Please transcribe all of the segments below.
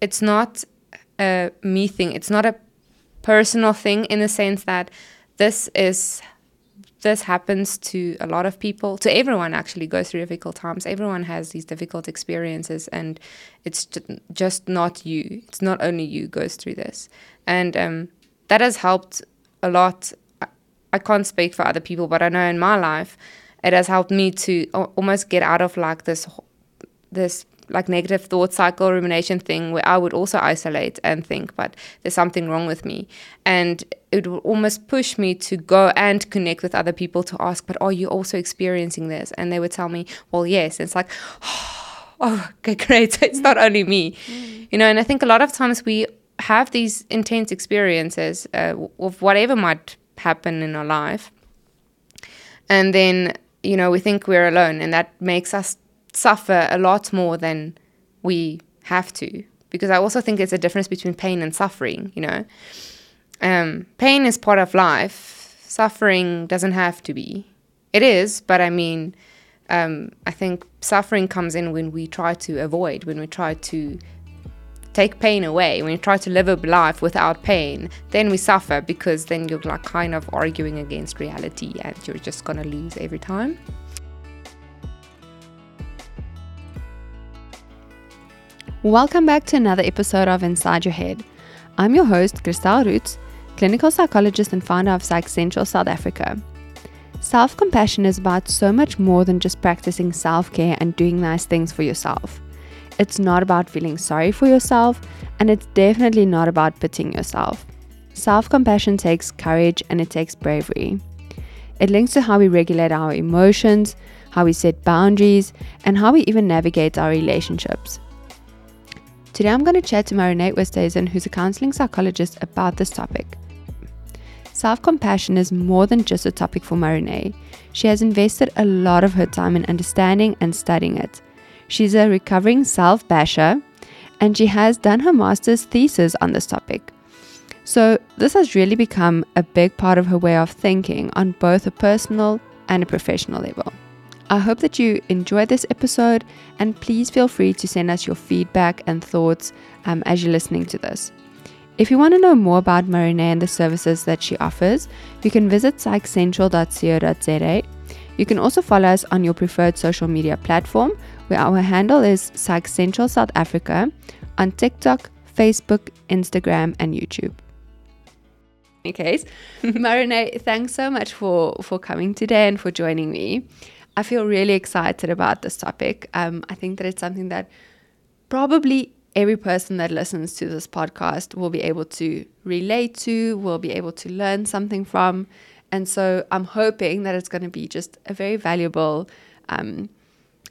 it's not a me thing. It's not a personal thing in the sense that this is this happens to a lot of people to everyone actually goes through difficult times. Everyone has these difficult experiences and it's just not you. It's not only you goes through this. And um, that has helped a lot. I, I can't speak for other people but i know in my life it has helped me to almost get out of like this this like negative thought cycle rumination thing where I would also isolate and think, but there's something wrong with me. And it would almost push me to go and connect with other people to ask, but are you also experiencing this? And they would tell me, well, yes. And it's like, oh, okay, great. So it's not only me, mm. you know. And I think a lot of times we have these intense experiences uh, of whatever might happen in our life. And then, you know, we think we're alone, and that makes us suffer a lot more than we have to. Because I also think there's a difference between pain and suffering, you know. Um, pain is part of life, suffering doesn't have to be. It is, but I mean, um, I think suffering comes in when we try to avoid, when we try to take pain away, when you try to live a life without pain, then we suffer because then you're like kind of arguing against reality and you're just gonna lose every time. Welcome back to another episode of Inside Your Head. I'm your host, Christelle Roots, clinical psychologist and founder of Psych Central South Africa. Self compassion is about so much more than just practicing self care and doing nice things for yourself. It's not about feeling sorry for yourself, and it's definitely not about pitying yourself. Self compassion takes courage and it takes bravery. It links to how we regulate our emotions, how we set boundaries, and how we even navigate our relationships. Today I'm going to chat to Maroné Oosthuizen, who's a counseling psychologist, about this topic. Self compassion is more than just a topic for Marinate. She has invested a lot of her time in understanding and studying it. She's a recovering self basher and she has done her master's thesis on this topic. So, this has really become a big part of her way of thinking on both a personal and a professional level. I hope that you enjoyed this episode and please feel free to send us your feedback and thoughts um, as you're listening to this. If you want to know more about Maroné and the services that she offers, you can visit psychcentral.co.za. You can also follow us on your preferred social media platform, where our handle is Psych Central South Africa on TikTok, Facebook, Instagram, and YouTube. In any case, Maroné, thanks so much for, for coming today and for joining me. I feel really excited about this topic. Um, I think that it's something that probably every person that listens to this podcast will be able to relate to, will be able to learn something from. And so I'm hoping that it's going to be just a very valuable, um,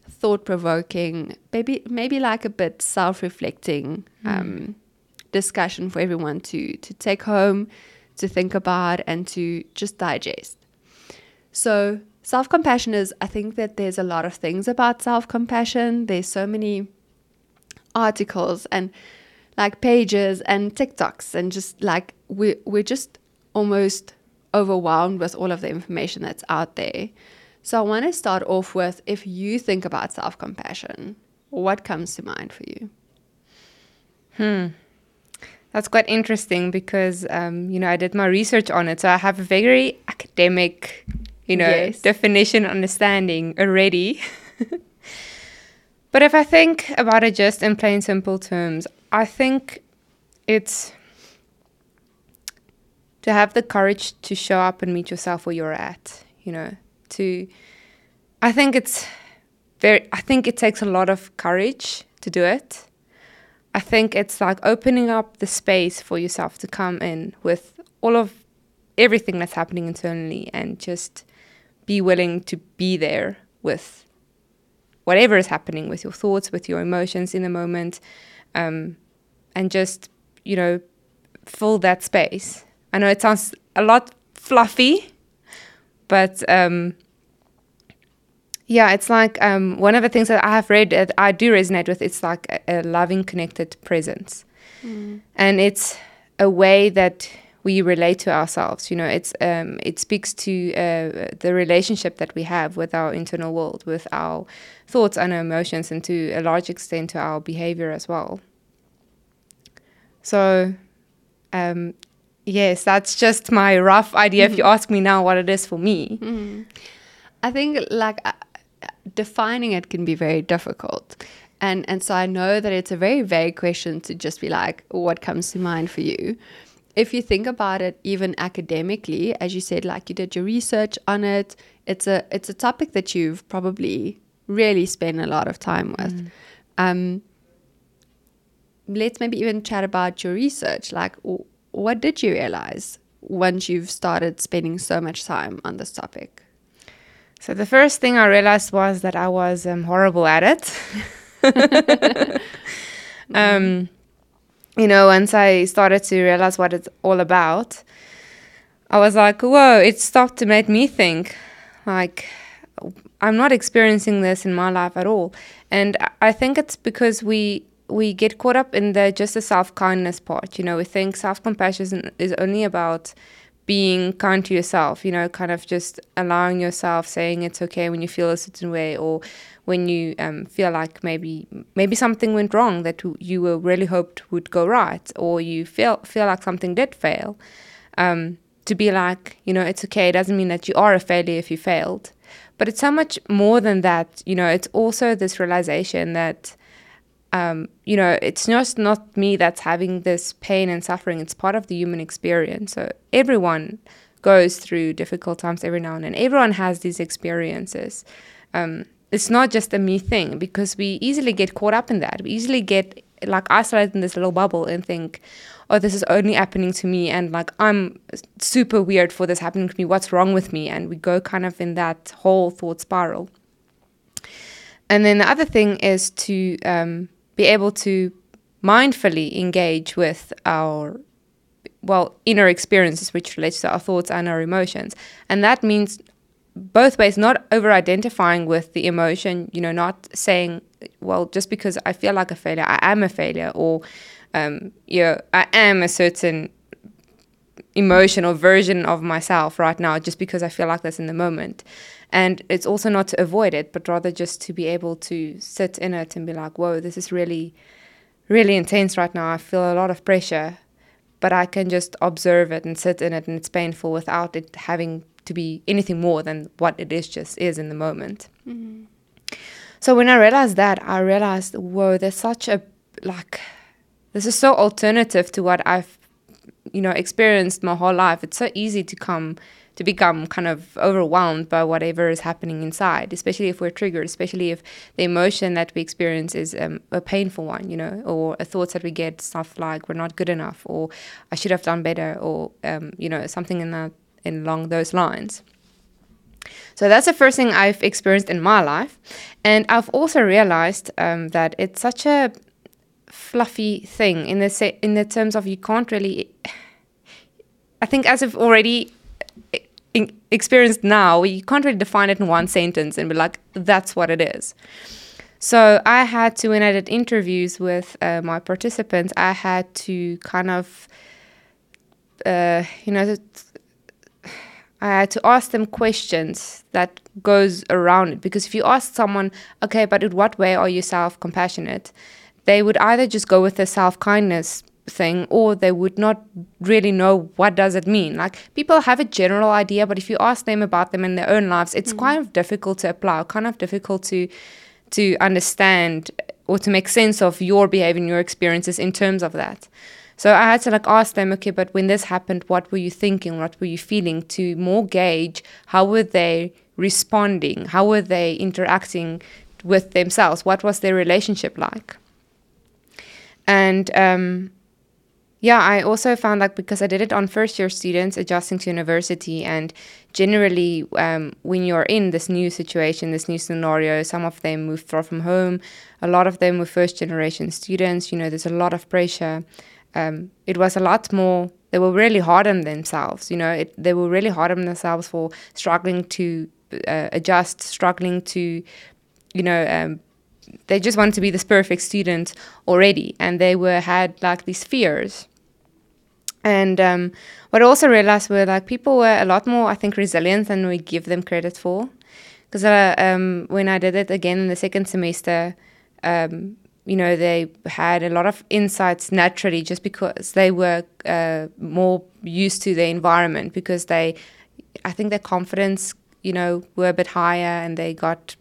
thought provoking, maybe, maybe like a bit self reflecting mm. um, discussion for everyone to, to take home, to think about, and to just digest. So, Self compassion is, I think that there's a lot of things about self compassion. There's so many articles and like pages and TikToks, and just like we, we're just almost overwhelmed with all of the information that's out there. So I want to start off with if you think about self compassion, what comes to mind for you? Hmm. That's quite interesting because, um, you know, I did my research on it. So I have a very academic you know, yes. definition understanding already. but if I think about it just in plain simple terms, I think it's to have the courage to show up and meet yourself where you're at, you know, to I think it's very I think it takes a lot of courage to do it. I think it's like opening up the space for yourself to come in with all of everything that's happening internally and just be willing to be there with whatever is happening with your thoughts, with your emotions in the moment, um, and just, you know, fill that space. I know it sounds a lot fluffy, but um, yeah, it's like um, one of the things that I have read that I do resonate with. It's like a, a loving, connected presence, mm. and it's a way that we relate to ourselves. You know, it's um, it speaks to uh, the relationship that we have with our internal world, with our thoughts and our emotions, and to a large extent to our behavior as well. So, um, yes, that's just my rough idea. If you ask me now what it is for me, I think like uh, defining it can be very difficult. And and so I know that it's a very vague question to just be like what comes to mind for you. If you think about it even academically, as you said like you did your research on it, it's a it's a topic that you've probably really spent a lot of time with. Um let's maybe even chat about your research like w- what did you realize once you've started spending so much time on this topic? So the first thing I realized was that I was um, horrible at it. um, you know, once I started to realize what it's all about, I was like, whoa, it stopped to make me think. Like, I'm not experiencing this in my life at all. And I- think it's because we we get caught up in the just the self kindness part. You know, we think self compassion is only about being kind to yourself, you know, kind of just allowing yourself, saying it's okay when you feel a certain way, or when you um, feel like maybe maybe something went wrong that you were really hoped would go right, or you feel feel like something did fail. Um, to be like, you know, it's okay. It doesn't mean that you are a failure if you failed, but it's so much more than that. You know, it's also this realization that um, you know, it's just not me that's having this pain and suffering. It's part of the human experience. So everyone goes through difficult times every now and then. Everyone has these experiences. Um, it's not just a me thing because we easily get caught up in that. We easily get like isolated in this little bubble and think, oh, this is only happening to me, and like I'm super weird for this happening to me. What's wrong with me? And we go kind of in that whole thought spiral. And then the other thing is to um, be able to mindfully engage with our well inner experiences which relates to our thoughts and our emotions and that means both ways not over identifying with the emotion you know not saying well just because i feel like a failure i am a failure or um, you know, i am a certain emotion or version of myself right now just because i feel like this in the moment. And it's also not to avoid it but rather just to be able to sit in it and be like whoa this is really really intense right now. I feel a lot of pressure but i can just observe it and sit in it and it's painful without it having to be anything more than what it is just is in the moment. So when i realized that i realized whoa there's such a like this is so alternative to what i've you know experienced my whole life. It's so easy to come to become kind of overwhelmed by whatever is happening inside, especially if we're triggered, especially if the emotion that we experience is um, a painful one, you know, or a thoughts that we get stuff like we're not good enough, or I should have done better, or um, you know, something in that in along those lines. So that's the first thing I've experienced in my life, and I've also realized um, that it's such a fluffy thing in the se- in the terms of you can't really. I think as I've already experienced now, you can't really define it in one sentence and be like, that's what it is. So I had to, when I did interviews with uh, my participants, I had to kind of, uh, you know, Had to ask them questions that goes around it because if you ask someone, okay, but in what way are you self-compassionate? They would either just go with the self-kindness thing or they would not really know what does it mean like people have a general idea but if you ask them about them in their own lives it's mm-hmm. kind of difficult to apply kind of difficult to to understand or to make sense of your behavior and your experiences in terms of that so i had to like ask them okay but when this happened what were you thinking what were you feeling to more gauge how were they responding how were they interacting with themselves what was their relationship like and um, yeah, I also found like because I did it on first year students adjusting to university, and generally, um, when you're in this new situation, this new scenario, some of them moved far from home, a lot of them were first generation students. You know, there's a lot of pressure. Um, it was a lot more. They were really hard on themselves. You know, it, they were really hard on themselves for struggling to uh, adjust, struggling to, you know, um, they just wanted to be this perfect student already and they were had like these fears and um, what I also realized were like people were a lot more, I think, resilient than we give them credit for. Because uh, um, when I did it again in the second semester, um, you know, they had a lot of insights naturally just because they were uh, more used to the environment because they, I think their confidence, you know, were a bit higher and they got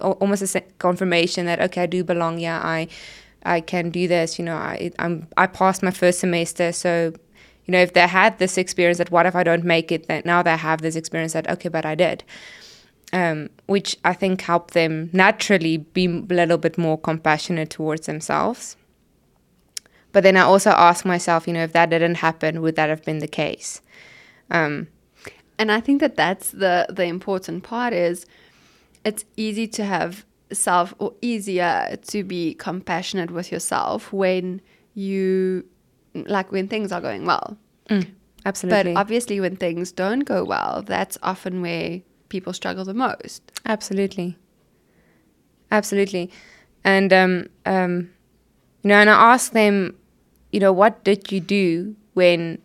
almost a confirmation that okay, I do belong here. I I can do this. You know, I I'm I passed my first semester, so you know, if they had this experience that what if I don't make it, that now they have this experience that okay, but I did. Um, which I think helped them naturally be a little bit more compassionate towards themselves. But then I also ask myself, you know, if that didn't happen, would that have been the case? Um, and I think that that's the the important part is it's easy to have self or easier to be compassionate with yourself when you like when things are going well. Mm, absolutely. But obviously when things don't go well, that's often where people struggle the most. Absolutely. Absolutely. And um um you know, and I ask them, you know, what did you do when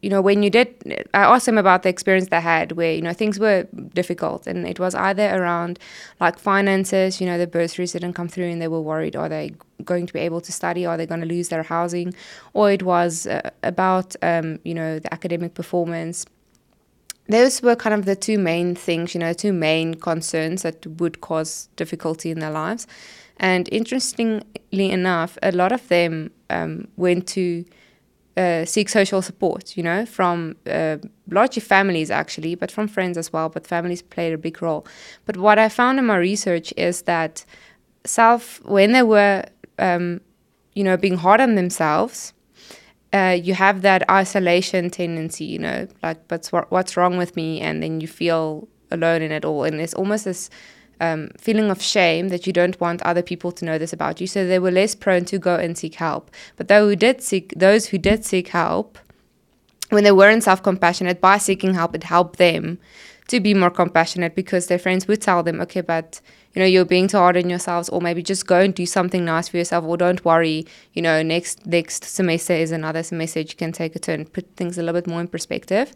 you know, when you did, I asked them about the experience they had where, you know, things were difficult and it was either around like finances, you know, the bursaries didn't come through and they were worried, are they going to be able to study? Are they going to lose their housing? Or it was uh, about, um, you know, the academic performance. Those were kind of the two main things, you know, two main concerns that would cause difficulty in their lives. And interestingly enough, a lot of them um, went to uh, seek social support, you know, from uh, largely families actually, but from friends as well. But families played a big role. But what I found in my research is that self, when they were, um, you know, being hard on themselves, uh, you have that isolation tendency, you know, like, but what's wrong with me? And then you feel alone in it all. And it's almost this um, feeling of shame that you don't want other people to know this about you. So they were less prone to go and seek help. But those who did seek, those who did seek help, when they weren't self-compassionate, by seeking help, it helped them to be more compassionate because their friends would tell them, okay, but you know, you're being too hard on yourselves, or maybe just go and do something nice for yourself, or don't worry, you know, next next semester is another semester you can take a turn, put things a little bit more in perspective.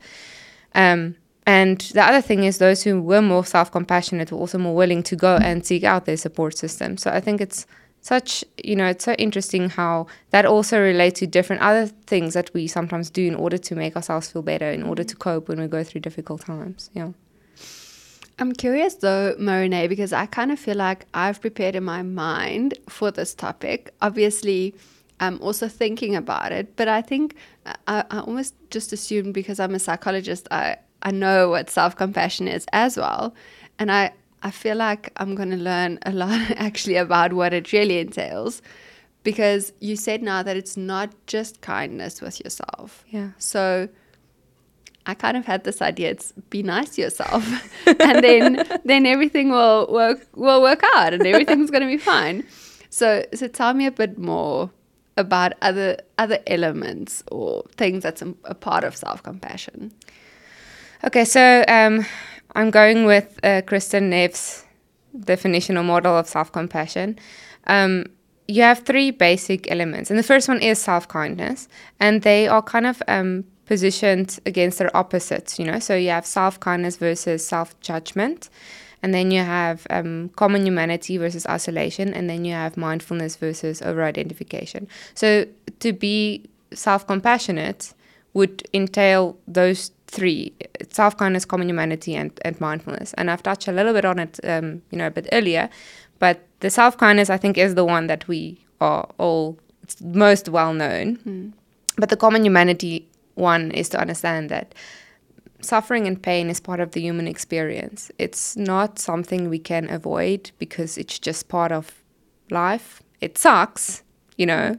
Um, and the other thing is, those who were more self compassionate were also more willing to go and seek out their support system. So I think it's such, you know, it's so interesting how that also relates to different other things that we sometimes do in order to make ourselves feel better, in order to cope when we go through difficult times. Yeah. I'm curious though, Maroné, because I kind of feel like I've prepared in my mind for this topic. Obviously, I'm also thinking about it, but I think I, I almost just assumed because I'm a psychologist, I, I know what self compassion is as well. And I, I feel like I'm going to learn a lot actually about what it really entails because you said now that it's not just kindness with yourself. Yeah. So I kind of had this idea it's be nice to yourself and then then everything will work will work out and everything's going to be fine. So so tell me a bit more about other other elements or things that's a, a part of self-compassion. Okay, so um, I'm going with uh, Kristin Neff's definition or model of self compassion. Um, you have three basic elements, and the first one is self kindness, and they are kind of um, positioned against their opposites, you know. So you have self kindness versus self judgment, and then you have um, common humanity versus isolation, and then you have mindfulness versus over identification. So to be self compassionate would entail those three self kindness, common humanity, and, and mindfulness. And I've touched a little bit on it, um, you know, a bit earlier. But the self kindness, I think, is the one that we are all most well known. Mm. But the common humanity one is to understand that suffering and pain is part of the human experience. It's not something we can avoid because it's just part of life. It sucks, you know,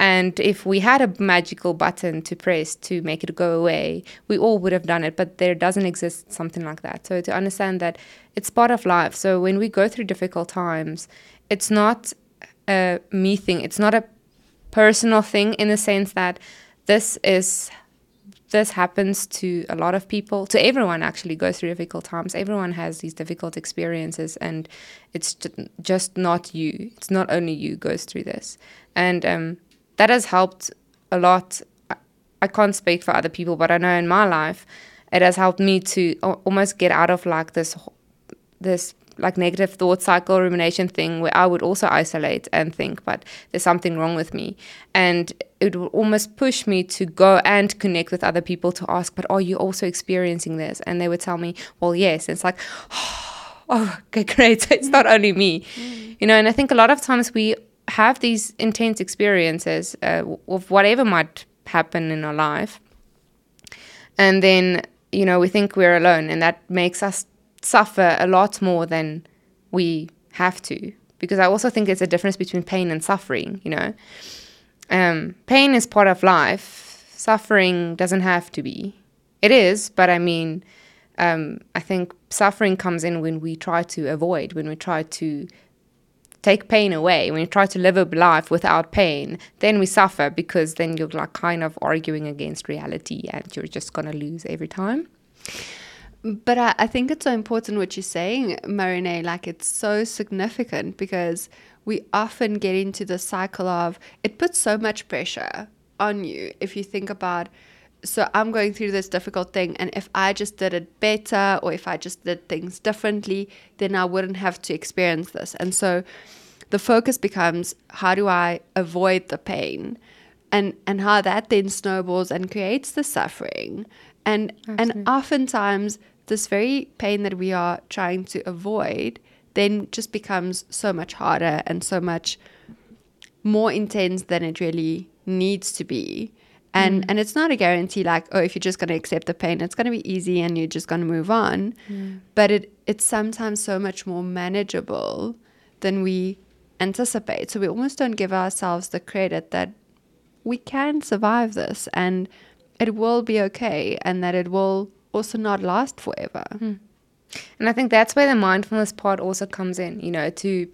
and if we had a magical button to press to make it go away, we all would have done it. But there doesn't exist something like that. So to understand that it's part of life. So when we go through difficult times, it's not a me thing. It's not a personal thing in the sense that this is this happens to a lot of people to everyone actually goes through difficult times. Everyone has these difficult experiences and it's just not you. It's not only you goes through this. And um, that has helped a lot. I can't speak for other people, but I know in my life, it has helped me to almost get out of like this this like negative thought cycle rumination thing where I would also isolate and think, but there's something wrong with me. And it would almost push me to go and connect with other people to ask, but are you also experiencing this? And they would tell me, well, yes. And it's like, oh, okay, great. So it's not only me, mm. you know. And I think a lot of times we have these intense experiences uh, of whatever might happen in our life, and then you know we think we're alone, and that makes us suffer a lot more than we have to. Because I also think there's a difference between pain and suffering. You know, um, pain is part of life. Suffering doesn't have to be. It is, but I mean um, I think suffering comes in when we try to avoid, when we try to take pain away, when you try to live a life without pain, then we suffer because then you're like kind of arguing against reality and you're just going to lose every time. But I, I, think it's so important what you're saying, Maroné. Like it's so significant because we often get into the cycle of it puts so much pressure on you if you think about so I'm going through this difficult thing, and if I just did it better or if I just did things differently, then I wouldn't have to experience this. And so the focus becomes how do I avoid the pain? And, and how that then snowballs and creates the suffering. And Absolutely. and oftentimes this very pain that we are trying to avoid then just becomes so much harder and so much more intense than it really needs to be and mm. and it's not a guarantee like oh if you're just going to accept the pain it's going to be easy and you're just going to move on mm. but it it's sometimes so much more manageable than we anticipate so we almost don't give ourselves the credit that we can survive this and it will be okay and that it will also not last forever mm. and i think that's where the mindfulness part also comes in you know to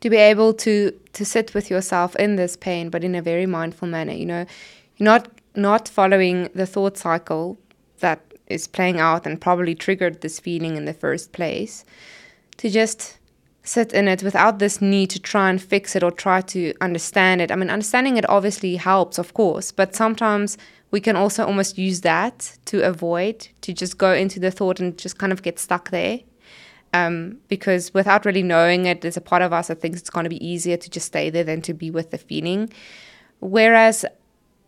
to be able to to sit with yourself in this pain but in a very mindful manner you know not not following the thought cycle that is playing out and probably triggered this feeling in the first place to just sit in it without this need to try and fix it or try to understand it i mean understanding it obviously helps of course but sometimes we can also almost use that to avoid to just go into the thought and just kind of get stuck there um, because without really knowing it, there's a part of us that thinks it's going to be easier to just stay there than to be with the feeling. Whereas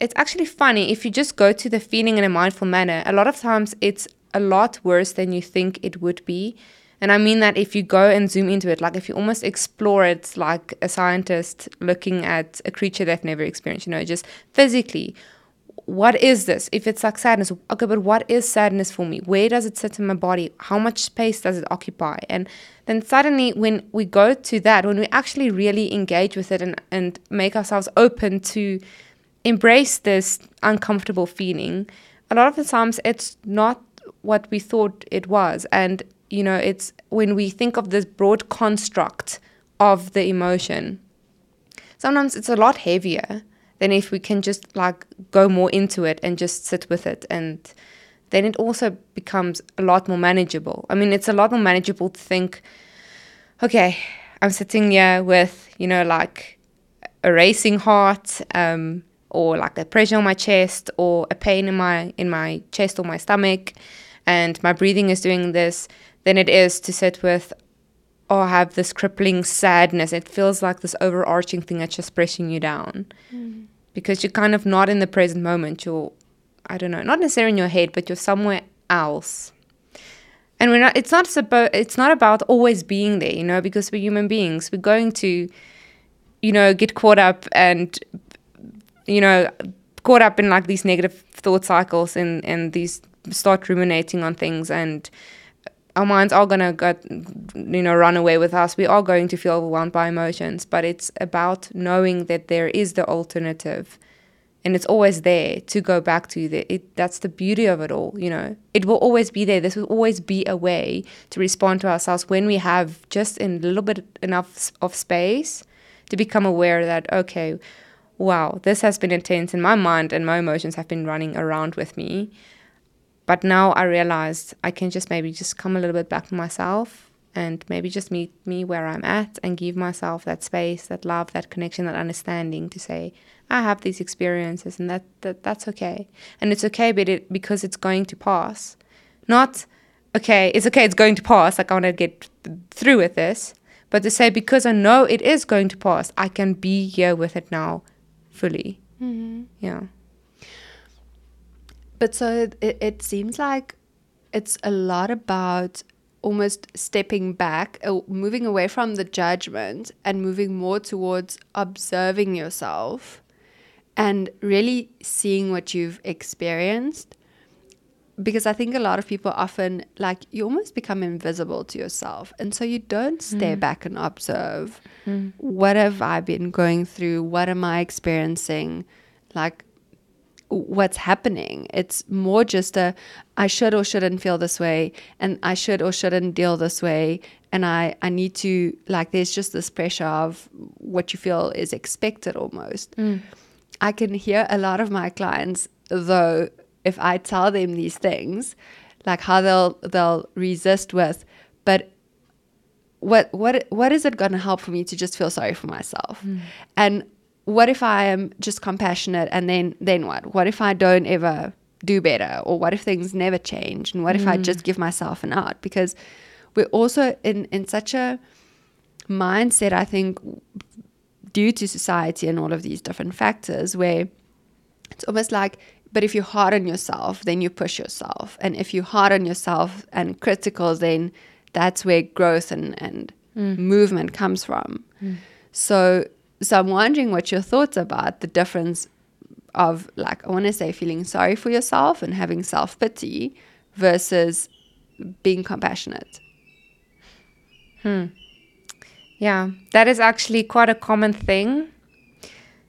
it's actually funny if you just go to the feeling in a mindful manner, a lot of times it's a lot worse than you think it would be. And I mean that if you go and zoom into it, like if you almost explore it like a scientist looking at a creature they've never experienced, you know, just physically, what is this? If it's like sadness, okay, but what is sadness for me? Where does it sit in my body? How much space does it occupy? And then suddenly, when we go to that, when we actually really engage with it and, and make ourselves open to embrace this uncomfortable feeling, a lot of the times it's not what we thought it was. And, you know, it's when we think of this broad construct of the emotion, sometimes it's a lot heavier than if we can just like go more into it and just sit with it and then it also becomes a lot more manageable. I mean, it's a lot more manageable to think, okay, I'm sitting here with, you know, like a racing heart, um, or like a pressure on my chest, or a pain in my in my chest or my stomach, and my breathing is doing this, than it is to sit with, oh, I have this crippling sadness. It feels like this overarching thing that's just pressing you down. Mm because you're kind of not in the present moment. You're, I don't know, not necessarily in your head, but you're somewhere else. And we're not. It's not about. It's not about always being there, you know, because we're human beings. We're going to, you know, get caught up and, you know, caught up in like these negative thought cycles and and these start ruminating on things and our minds are going to go, you know, run away with us. We are going to feel overwhelmed by emotions, but it's about knowing that there is the alternative and it's always there to go back to. It, that's the beauty of it all, you know. It will always be there. This will always be a way to respond to ourselves when we have just a little bit enough of space to become aware that, okay, wow, this has been intense and my mind and my emotions have been running around with me but now I realized I can just maybe just come a little bit back to myself and maybe just meet me where I'm at and give myself that space, that love, that connection, that understanding to say, I have these experiences and that, that that's okay. And it's okay but it, because it's going to pass. Not okay, it's okay, it's going to pass. Like I want to get through with this. But to say because I know it is going to pass, I can be here with it now fully. Mm-hmm. Yeah. But so it, it seems like it's a lot about almost stepping back, uh, moving away from the judgment and moving more towards observing yourself and really seeing what you've experienced. Because I think a lot of people often like you almost become invisible to yourself. And so you don't stay back and observe what have I been going through? What am I experiencing? Like, what's happening. It's more just a I should or shouldn't feel this way and I should or shouldn't deal this way and I I need to like there's just this pressure of what you feel is expected almost. Mm. I can hear a lot of my clients though if I tell them these things like how they'll they'll resist with but what what what is it going to help for me to just feel sorry for myself mm. and what if i am just compassionate and then then what? What if i don't ever do better? Or what if things never change? And what if i just mm. give myself an out? Because we're also in in such a mindset i think due to society and all of these different factors where it's almost like but if you're hard on yourself then you push yourself. And if you're hard on yourself and critical then that's where growth and, and mm. movement comes from. Mm. So so i'm wondering what your thoughts about the difference of like i want to say feeling sorry for yourself and having self-pity versus being compassionate Hmm. Yeah, that is actually quite a common thing.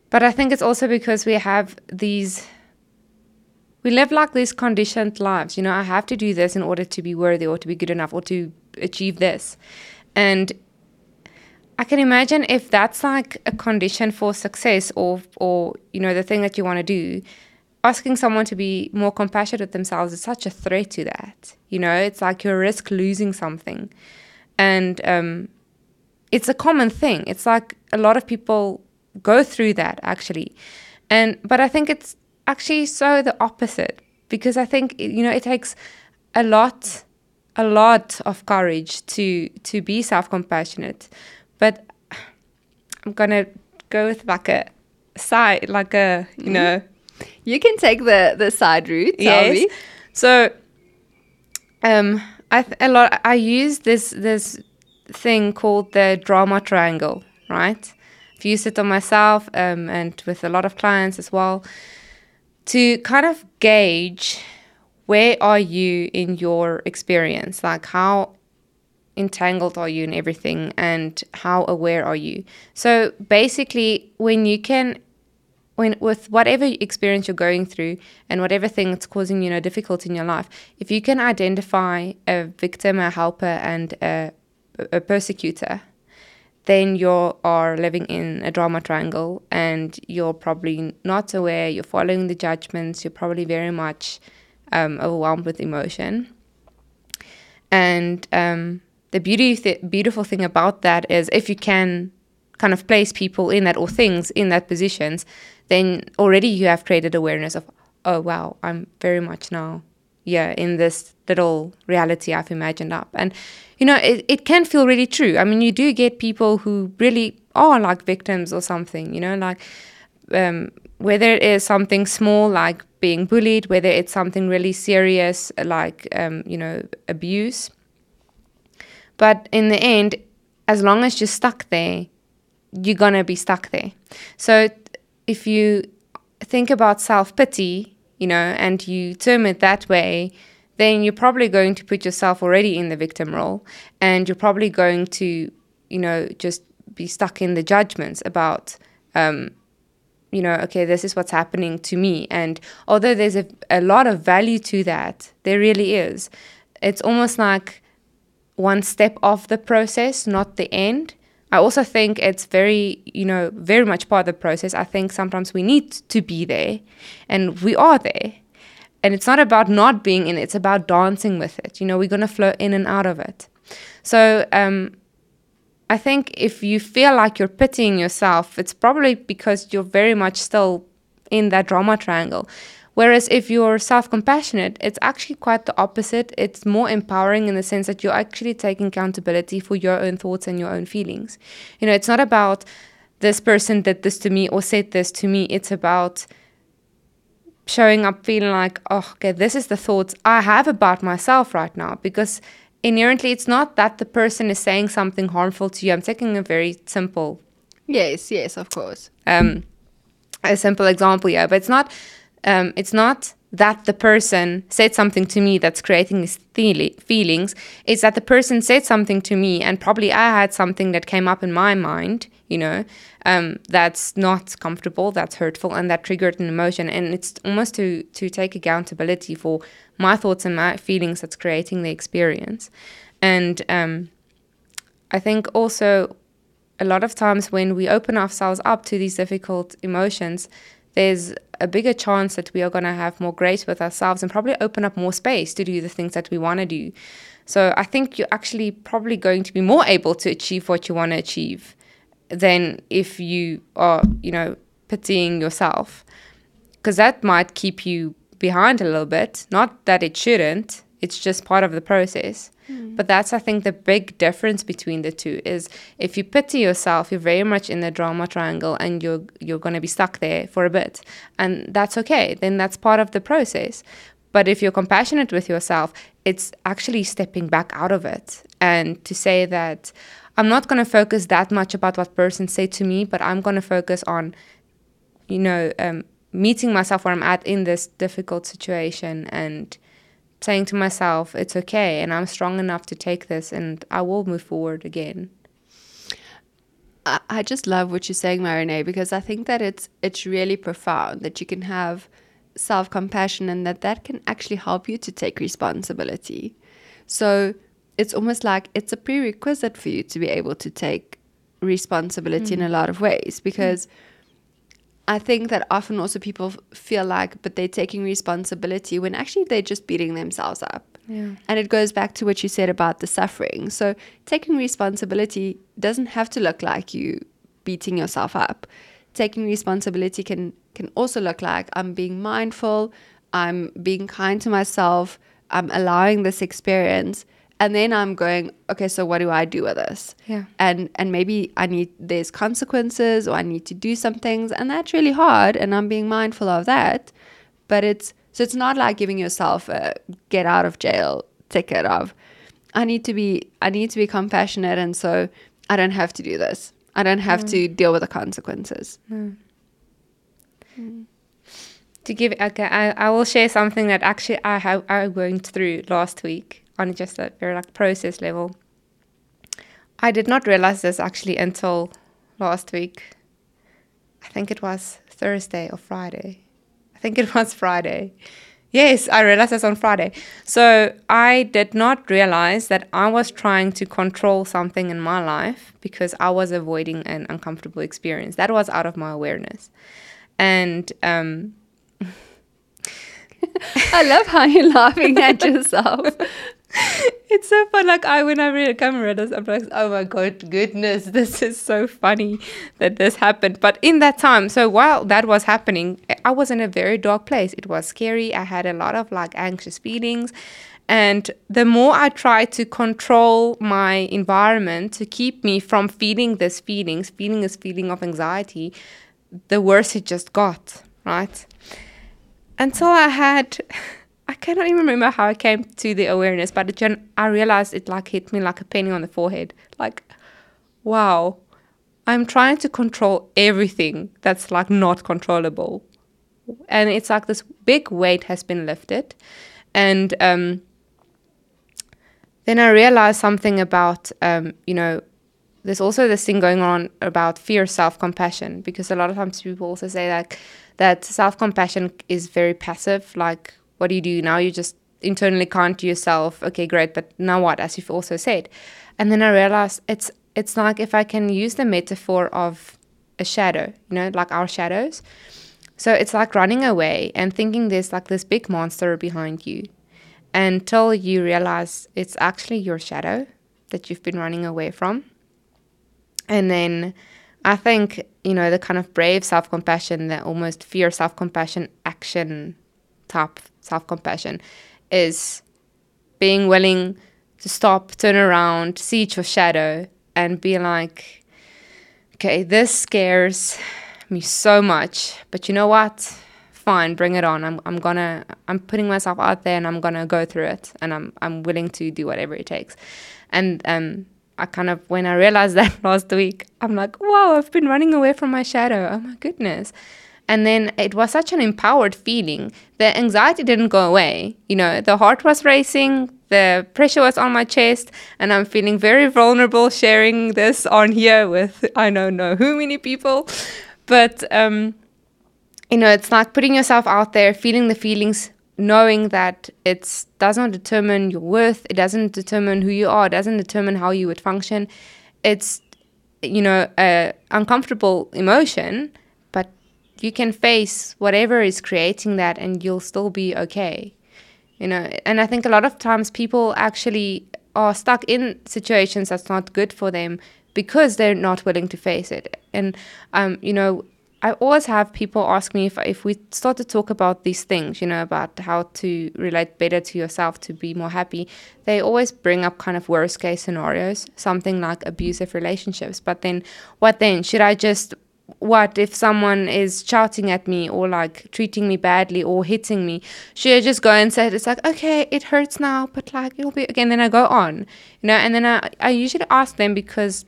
But I think it's also because we have these, we live like these conditioned lives. You know, I have to do this in order to be worthy or to be good enough or to achieve this. And I can imagine if that's like a condition for success or, or you know, the thing that you want to do, asking someone to be more compassionate with themselves is such a threat to that. You know, it's like you risk losing something. And, um, it's a common thing. It's like a lot of people go through that actually. And but I think it's actually so the opposite because I think you know it takes a lot a lot of courage to to be self-compassionate. But I'm going to go with like a side like a, you know, you can take the the side route yes. So, um, I th- a lot. I use this this thing called the drama triangle. Right, I've used it on myself um, and with a lot of clients as well to kind of gauge where are you in your experience, like how entangled are you in everything and how aware are you? So basically when you can when with whatever experience you're going through and whatever thing that's causing you know difficulty in your life if you can identify a victim a helper and a, a persecutor then you are living in a drama triangle and you're probably not aware you're following the judgments you're probably very much um, overwhelmed with emotion. And um, the beauty th- beautiful thing about that is if you can kind of place people in that or things in that positions, then already you have created awareness of, oh wow, I'm very much now, yeah, in this little reality I've imagined up. And you know, it, it can feel really true. I mean, you do get people who really are like victims or something, you know, like um, whether it is something small like being bullied, whether it's something really serious like, um, you know, abuse. But in the end, as long as you're stuck there, you're going to be stuck there. So if you think about self pity, you know, and you term it that way, then you're probably going to put yourself already in the victim role and you're probably going to, you know, just be stuck in the judgments about, um, you know, okay, this is what's happening to me. And although there's a, a lot of value to that, there really is, it's almost like one step of the process, not the end. I also think it's very, you know, very much part of the process. I think sometimes we need to be there and we are there. And it's not about not being in it, it's about dancing with it. You know, we're going to flow in and out of it. So, um, I think if you feel like you're pitying yourself, it's probably because you're very much still in that drama triangle. Whereas if you're self compassionate, it's actually quite the opposite. It's more empowering in the sense that you're actually taking accountability for your own thoughts and your own feelings. You know, it's not about this person did this to me or said this to me. It's about showing up feeling like, oh, okay, this is the thoughts I have about myself right now. Because inherently, it's not that the person is saying something harmful to you. I'm taking a very simple. Yes, yes, of course. Um, a simple example, yeah, but it's not. Um, it's not that the person said something to me that's creating these feelings. It's that the person said something to me, and probably I had something that came up in my mind, you know, um, that's not comfortable, that's hurtful, and that triggered an emotion. And it's almost to to take accountability for my thoughts and my feelings that's creating the experience. And um, I think also a lot of times when we open ourselves up to these difficult emotions, there's a bigger chance that we are going to have more grace with ourselves and probably open up more space to do the things that we want to do. So I think you're actually probably going to be more able to achieve what you want to achieve than if you are, you know, pitying yourself. Because that might keep you behind a little bit. Not that it shouldn't, it's just part of the process. Mm. But that's, I think, the big difference between the two is if you pity yourself, you're very much in the drama triangle and you're, you're going to be stuck there for a bit. And that's okay. Then that's part of the process. But if you're compassionate with yourself, it's actually stepping back out of it and to say that I'm not going to focus that much about what person say to me, but I'm going to focus on, you know, um, meeting myself where I'm at in this difficult situation and saying to myself, it's okay, and I'm strong enough to take this, and I will move forward again. I just love what you're saying, Maroné, because I think that it's it's really profound that you can have self compassion and that that can actually help you to take responsibility. So it's almost like it's a prerequisite for you to be able to take responsibility mm. in a lot of ways because. Mm I think that often also people feel like, but they're taking responsibility when actually they're just beating themselves up. Yeah. And it goes back to what you said about the suffering. So taking responsibility doesn't have to look like you beating yourself up. Taking responsibility can can also look like I'm being mindful, I'm being kind to myself, I'm allowing this experience and then i'm going okay so what do i do with this yeah and and maybe i need there's consequences or i need to do some things and that's really hard and i'm being mindful of that but it's so it's not like giving yourself a get out of jail ticket of i need to be i need to be compassionate and so i don't have to do this i don't have mm. to deal with the consequences mm. Mm. to give okay I, I will share something that actually i have i went through last week on just a very like process level. I did not realize this actually until last week. I think it was Thursday or Friday. I think it was Friday. Yes, I realized this on Friday. So I did not realize that I was trying to control something in my life because I was avoiding an uncomfortable experience. That was out of my awareness. And um, I love how you're laughing at yourself. it's so fun. Like I, when I read a camera, I'm like, oh my god, goodness, this is so funny that this happened. But in that time, so while that was happening, I was in a very dark place. It was scary. I had a lot of like anxious feelings. And the more I tried to control my environment to keep me from feeling this feelings, feeling this feeling of anxiety, the worse it just got, right? Until I had I cannot even remember how I came to the awareness, but it, I realized it like hit me like a penny on the forehead. Like, wow, I'm trying to control everything that's like not controllable, and it's like this big weight has been lifted, and um, then I realized something about um, you know there's also this thing going on about fierce self compassion because a lot of times people also say like that self compassion is very passive like what do you do now? You just internally can't to yourself, okay, great, but now what? As you've also said. And then I realized it's it's like if I can use the metaphor of a shadow, you know, like our shadows. So it's like running away and thinking there's like this big monster behind you until you realize it's actually your shadow that you've been running away from. And then I think, you know, the kind of brave self compassion, the almost fierce self compassion action type self compassion is being willing to stop, turn around, see your shadow, and be like, okay, this scares me so much, but you know what? Fine, bring it on. I'm, I'm gonna, I'm putting myself out there and I'm gonna go through it, and I'm, I'm willing to do whatever it takes. And um, I kind of, when I realized that last week, I'm like, wow, I've been running away from my shadow. Oh my goodness. And then it was such an empowered feeling. The anxiety didn't go away. You know, the heart was racing, the pressure was on my chest, and I'm feeling very vulnerable sharing this on here with I don't know who many people. But, um, you know, it's like putting yourself out there, feeling the feelings, knowing that it does not determine your worth, it doesn't determine who you are, it doesn't determine how you would function. It's, you know, a uncomfortable emotion you can face whatever is creating that and you'll still be okay you know and i think a lot of times people actually are stuck in situations that's not good for them because they're not willing to face it and um you know I always have people ask me if if we start to talk about these things, you know, about how to relate better to yourself to be more happy. They always bring up kind of worst case scenarios, something like abusive relationships. But then, what then? Should I just what if someone is shouting at me or like treating me badly or hitting me? Should i just go and say it's like okay it hurts now but like it'll be again then i go on you know? And then i, I usually ask them because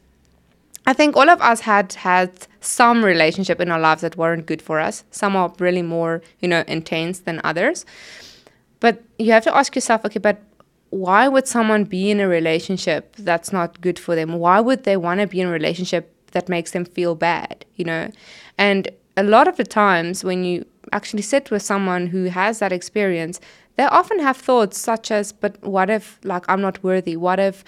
i think all of us had had some relationship in our lives that weren't good for us. Some are really more you know intense than others. But you have to ask yourself okay but why would someone be in a relationship that's not good for them? Why would they want to be in a relationship that makes them feel bad, you know? And a lot of the times when you actually sit with someone who has that experience, they often have thoughts such as, but what if, like, I'm not worthy? What if,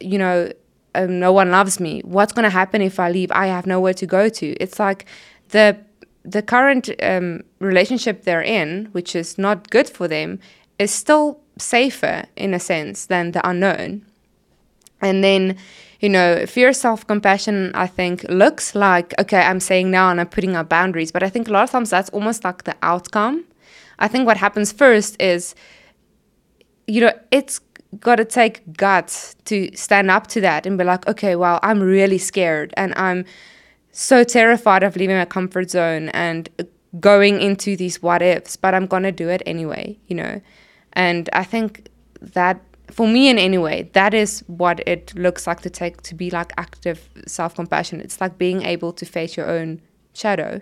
you know, um, no one loves me? What's going to happen if I leave? I have nowhere to go to. It's like the the current um, relationship they're in, which is not good for them, is still safer in a sense than the unknown. And then you know, fierce self compassion, I think, looks like, okay, I'm saying now and I'm putting up boundaries. But I think a lot of times that's almost like the outcome. I think what happens first is, you know, it's got to take guts to stand up to that and be like, okay, well, I'm really scared and I'm so terrified of leaving my comfort zone and going into these what ifs, but I'm going to do it anyway, you know. And I think that for me in any way, that is what it looks like to take to be like active self compassion. It's like being able to face your own shadow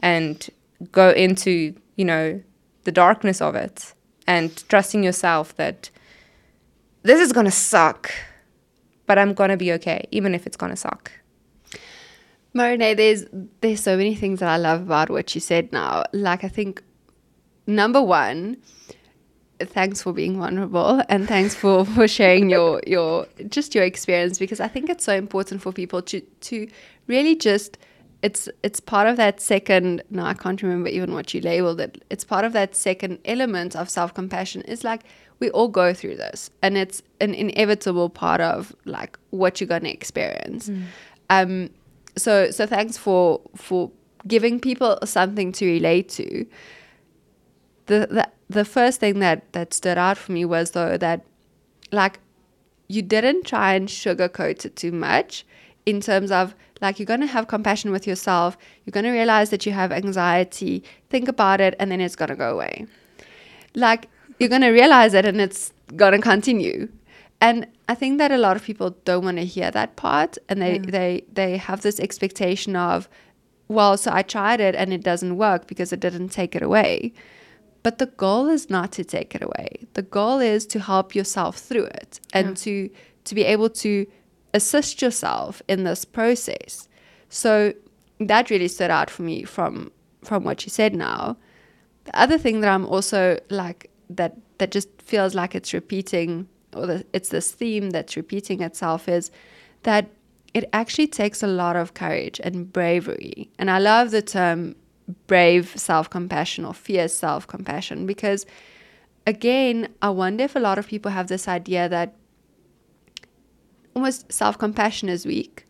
and go into, you know, the darkness of it and trusting yourself that this is gonna suck, but I'm gonna be okay, even if it's gonna suck. Maroné, there's there's so many things that I love about what you said now. Like I think number one, thanks for being vulnerable and thanks for for sharing your your just your experience because I think it's so important for people to to really just it's it's part of that second no I can't remember even what you labeled it. It's part of that second element of self-compassion is like we all go through this and it's an inevitable part of like what you're going to experience. Mm. um so so thanks for for giving people something to relate to. The the the first thing that that stood out for me was though that like you didn't try and sugarcoat it too much in terms of like you're going to have compassion with yourself you're going to realize that you have anxiety think about it and then it's going to go away. Like you're going to realize it and it's going to continue. And i think that a lot of people don't want to hear that part and they yeah. they they have this expectation of well so i tried it and it doesn't work because it didn't take it away but the goal is not to take it away. The goal is to help yourself through it and yeah. to to be able to assist yourself in this process. So that really stood out for me from from what you said now. The other thing that I'm also like that that just feels like it's repeating or the, it's this theme that's repeating itself is that it actually takes a lot of courage and bravery. And I love the term brave self compassion or fierce self compassion because, again, I wonder if a lot of people have this idea that almost self compassion is weak.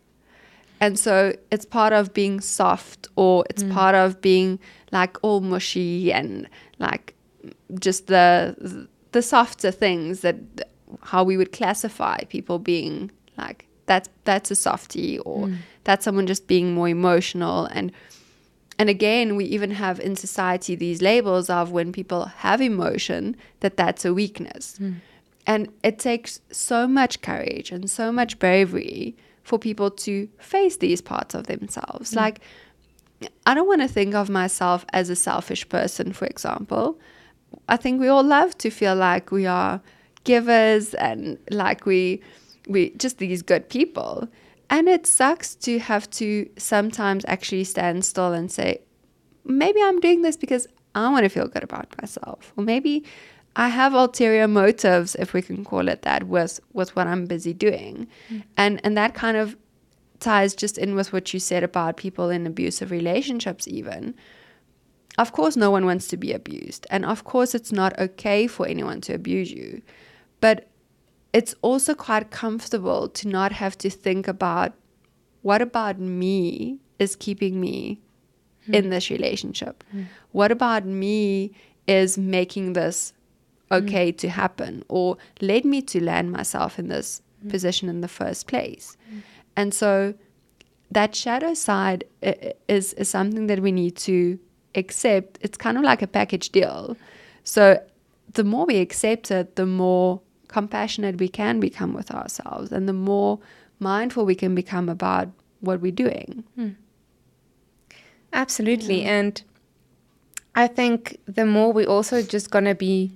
And so it's part of being soft or it's mm. part of being like all mushy and like just the the softer things that how we would classify people being like that's that's a softie or Mm. that's someone just being more emotional and and again we even have in society these labels of when people have emotion that that's a weakness hmm. and it takes so much courage and so much bravery for people to face these parts of themselves hmm. like I don't want to think of myself as a selfish person, for example. I think we all love to feel like we are givers and like we we just these good people. And it sucks to have to sometimes actually stand still and say, maybe I'm doing this because I want to feel good about myself. Or maybe I have ulterior motives, if we can call it that, with with what I'm busy doing. Mm. And and that kind of ties just in with what you said about people in abusive relationships, even. Of course, no one wants to be abused. And of course, it's not okay for anyone to abuse you. But it's also quite comfortable to not have to think about what about me is keeping me hmm. in this relationship? Hmm. What about me is making this hmm. okay to happen or led me to land myself in this position in the first place? And so that shadow side is, is something that we need to accept. It's kind of like a package deal. So the more we accept it, the more compassionate we can become with ourselves and the more mindful we can become about what we're doing. Hmm. Absolutely. And I think the more we also just going to be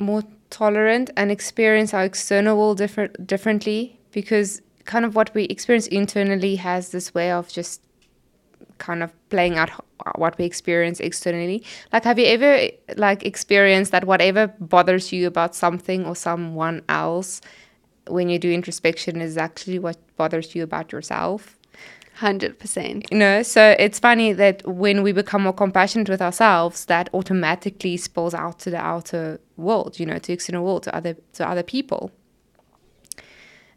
more tolerant and experience our external world different differently because kind of what we experience internally has this way of just kind of playing out what we experience externally. Like have you ever like experienced that whatever bothers you about something or someone else when you do introspection is actually what bothers you about yourself? 100%. you know so it's funny that when we become more compassionate with ourselves that automatically spills out to the outer world you know to external world to other to other people.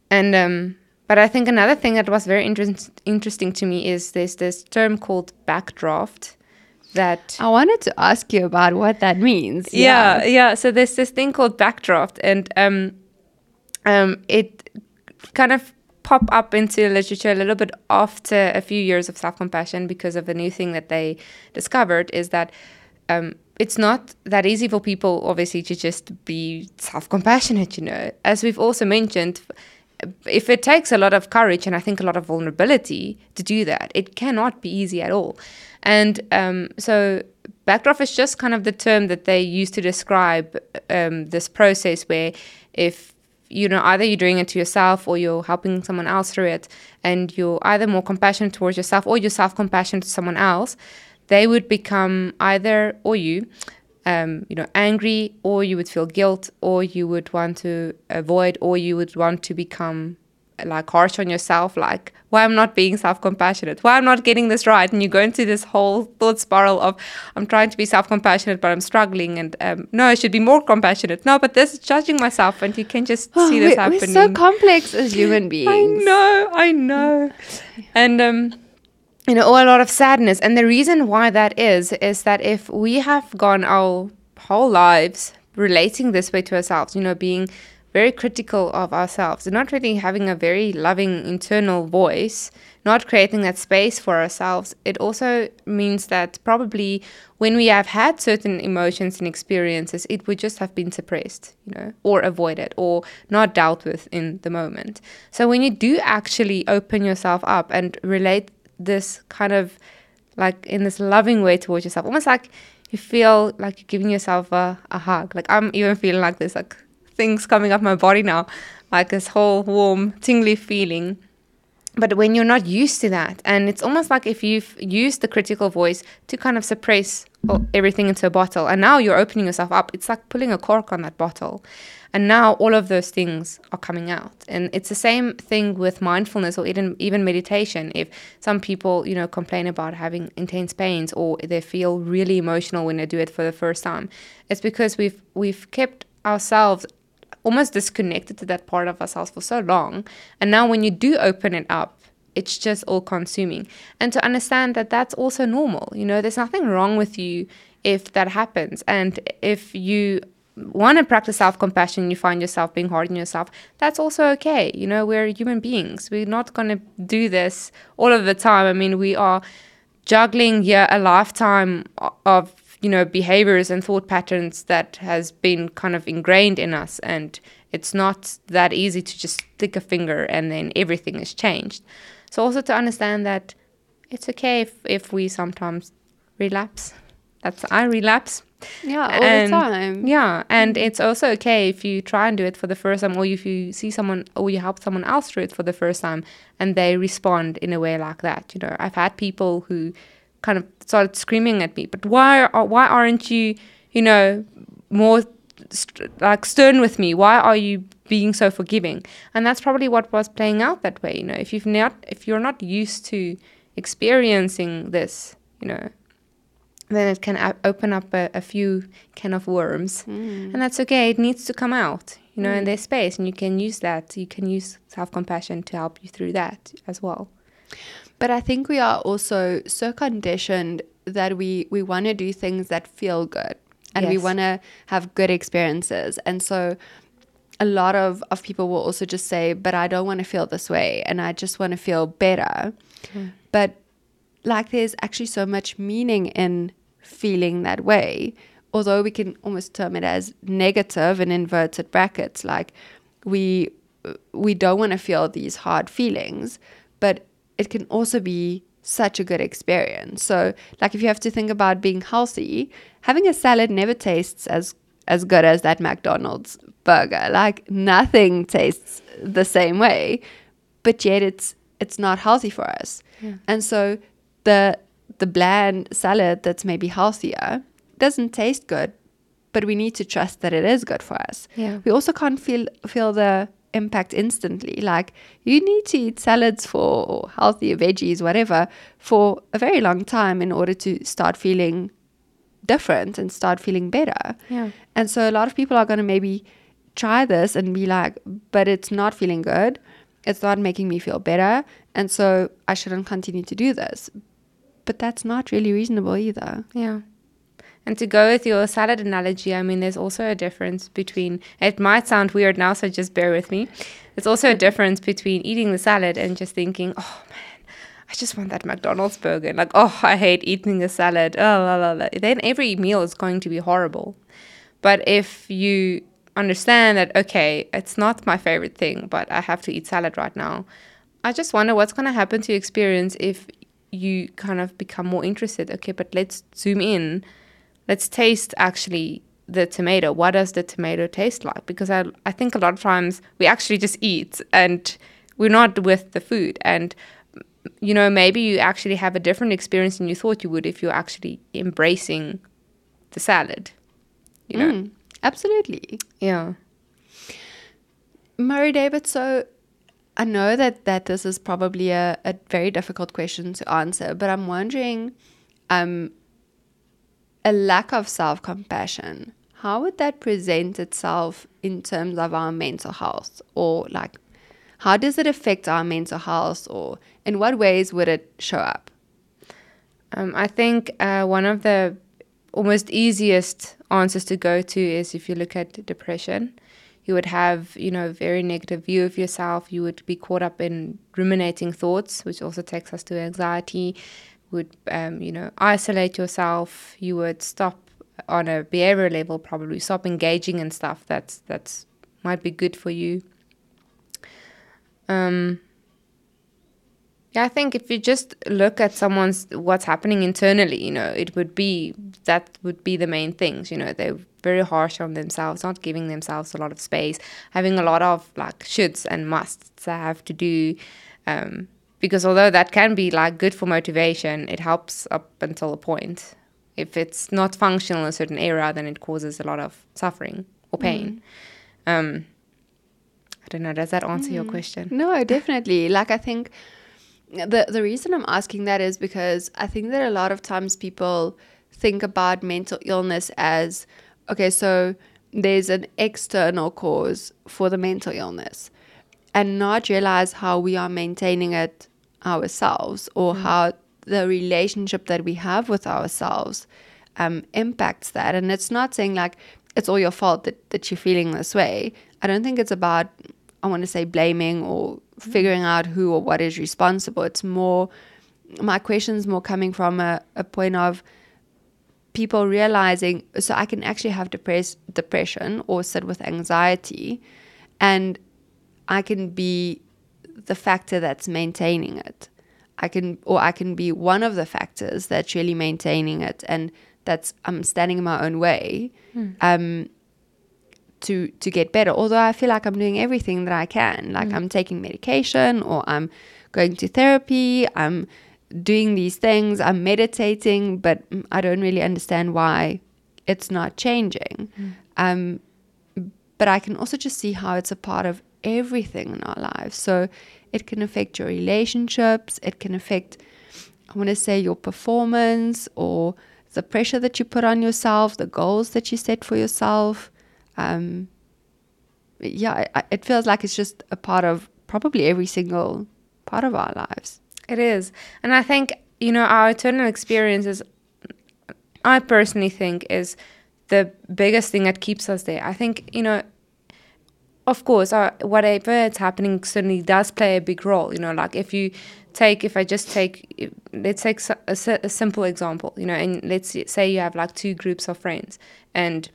And um but i think another thing that was very interest, interesting to me is there's this term called backdraft that I wanted to ask you about what that means. yeah, yeah. So there's this thing called backdraft, and um, um, it kind of pop up into literature a little bit after a few years of self-compassion because of the new thing that they discovered is that um, it's not that easy for people, obviously, to just be self-compassionate. You know, as we've also mentioned. If it takes a lot of courage and I think a lot of vulnerability to do that, it cannot be easy at all. And um, so backdraft is just kind of the term that they use to describe um, this process where if you know either you're doing it to yourself or you're helping someone else through it and you're either more compassionate towards yourself or you're self-compassionate to someone else they would become either or you um, you know angry or you would feel guilt or you would want to avoid or you would want to become like harsh on yourself like why i'm not being self-compassionate why i'm not getting this right and you go into this whole thought spiral of i'm trying to be self-compassionate but i'm struggling and um, no i should be more compassionate no but this is judging myself and you can just see this we're, happening we're so complex as human beings. I know, I know. And um you know, a lot of sadness. And the reason why that is is that if we have gone our whole lives relating this way to ourselves, you know, being very critical of ourselves, not really having a very loving internal voice, not creating that space for ourselves, it also means that probably when we have had certain emotions and experiences, it would just have been suppressed, you know, or avoided or not dealt with in the moment. So when you do actually open yourself up and relate this kind of like in this loving way towards yourself, almost like you feel like you're giving yourself a, a hug. Like I'm even feeling like this, like things coming up my body now, like this whole warm, tingly feeling. But when you're not used to that, and it's almost like if you've used the critical voice to kind of suppress everything into a bottle, and now you're opening yourself up, it's like pulling a cork on that bottle. And now all of those things are coming out. And it's the same thing with mindfulness or even even meditation. If some people, you know, complain about having intense pains or they feel really emotional when they do it for the first time, it's because we've we've kept ourselves almost disconnected to that part of ourselves for so long. And now when you do open it up it's just all consuming. And to understand that that's also normal. You know, there's nothing wrong with you if that happens. And if you want to practice self compassion, you find yourself being hard on yourself, that's also okay. You know, we're human beings. We're not going to do this all of the time. I mean, we are juggling here a lifetime of you know behaviors and thought patterns that has been kind of ingrained in us and it's not that easy to just stick a finger and then everything is changed. So also to understand that it's okay if, if we sometimes relapse. That's i relapse. Yeah all and, the time. Yeah and mm. it's also okay if you try and do it for the first time or if you see someone or you help someone else do it for the first time and they respond in a way like that. You know i've had people who kind of started screaming at me. But why are, why aren't you, you know, more st- like stern with me? Why are you being so forgiving? And that's probably what was playing out that way. You know, if you've not if you're not used to experiencing this, you know, then it can a- open up a, a, few can of worms, mm. and that's okay. It needs to come out, you know, mm. in their space, and you can use that. You can use self compassion to help you through that as well. But I think we are also so conditioned that we we want to do things that feel good and yes. we want to have good experiences. And so a lot of, of people will also just say, but I don't want to feel this way and I just want to feel better. Mm. But like there's actually so much meaning in feeling that way. Although we can almost term it as negative in inverted brackets, like we we don't want to feel these hard feelings, but it can also be such a good experience. So, like if you have to think about being healthy, having a salad never tastes as as good as that McDonald's burger. Like nothing tastes the same way, but yet it's it's not healthy for us. Yeah. And so the the bland salad that's maybe healthier doesn't taste good, but we need to trust that it is good for us. Yeah. We also can't feel feel the impact instantly. Like you need to eat salads for or healthy veggies, whatever, for a very long time in order to start feeling different and start feeling better. Yeah. And so a lot of people are going to maybe try this and be like, but it's not feeling good. It's not making me feel better. And so I shouldn't continue to do this. But that's not really reasonable either. Yeah. And to go with your salad analogy, I mean, there's also a difference between, it might sound weird now, so just bear with me. There's also a difference between eating the salad and just thinking, oh man, I just want that McDonald's burger. And Like, oh, I hate eating a salad. Oh, la, la, la. Then every meal is going to be horrible. But if you understand that, okay, it's not my favorite thing, but I have to eat salad right now, I just wonder what's going to happen to your experience if you kind of become more interested. Okay, but let's zoom in let's taste actually the tomato. What does the tomato taste like? Because I, I think a lot of times we actually just eat and we're not with the food. And, you know, maybe you actually have a different experience than you thought you would if you're actually embracing the salad. You know? Mm, absolutely. Yeah. Murray David, so I know that, that this is probably a, a very difficult question to answer, but I'm wondering um, a lack of self compassion, how would that present itself in terms of our mental health? Or, like, how does it affect our mental health? Or, in what ways would it show up? Um, I think uh, one of the almost easiest answers to go to is if you look at depression. You would have, you know, a very negative view of yourself. You would be caught up in ruminating thoughts, which also takes us to anxiety would, um, you know, isolate yourself. You would stop on a behavior level, probably stop engaging in stuff that's that's might be good for you. Um, yeah, I think if you just look at someone's what's happening internally, you know, it would be that would be the main things. You know, they're very harsh on themselves, not giving themselves a lot of space, having a lot of like shoulds and musts I have to do. Um, because although that can be like good for motivation, it helps up until a point. If it's not functional in a certain area, then it causes a lot of suffering or pain. Mm. Um, I don't know. Does that answer mm. your question? No, definitely. like I think the the reason I'm asking that is because I think that a lot of times people think about mental illness as okay, so there's an external cause for the mental illness and not realize how we are maintaining it ourselves or how the relationship that we have with ourselves um, impacts that. And it's not saying like it's all your fault that, that you're feeling this way. I don't think it's about, I want to say, blaming or figuring out who or what is responsible. It's more, my question's more coming from a, a point of people realizing, so I can actually have depress, depression or sit with anxiety and I can be the factor that's maintaining it. I can, or I can be one of the factors that's really maintaining it, and that's I'm standing in my own way, um, to to get better. Although I feel like I'm doing everything that I can, like I'm taking medication, or I'm going to therapy, I'm doing these things, I'm meditating, but I don't really understand why it's not changing. Um, but I can also just see how it's a part of everything in our lives. So it can affect your relationships, it can affect, I want to say, your performance or the pressure that you put on yourself, the goals that you set for yourself. Um, yeah, I- it feels like it's just a part of probably every single part of our lives. It is. And I think, you know, our eternal experiences, I personally think, is the biggest thing that keeps us there. I think, you know, of course, uh, whatever is happening certainly does play a big role. You know, like if you take, if I just take, let's take a, a simple example, you know, and let's say you have like two groups of friends, and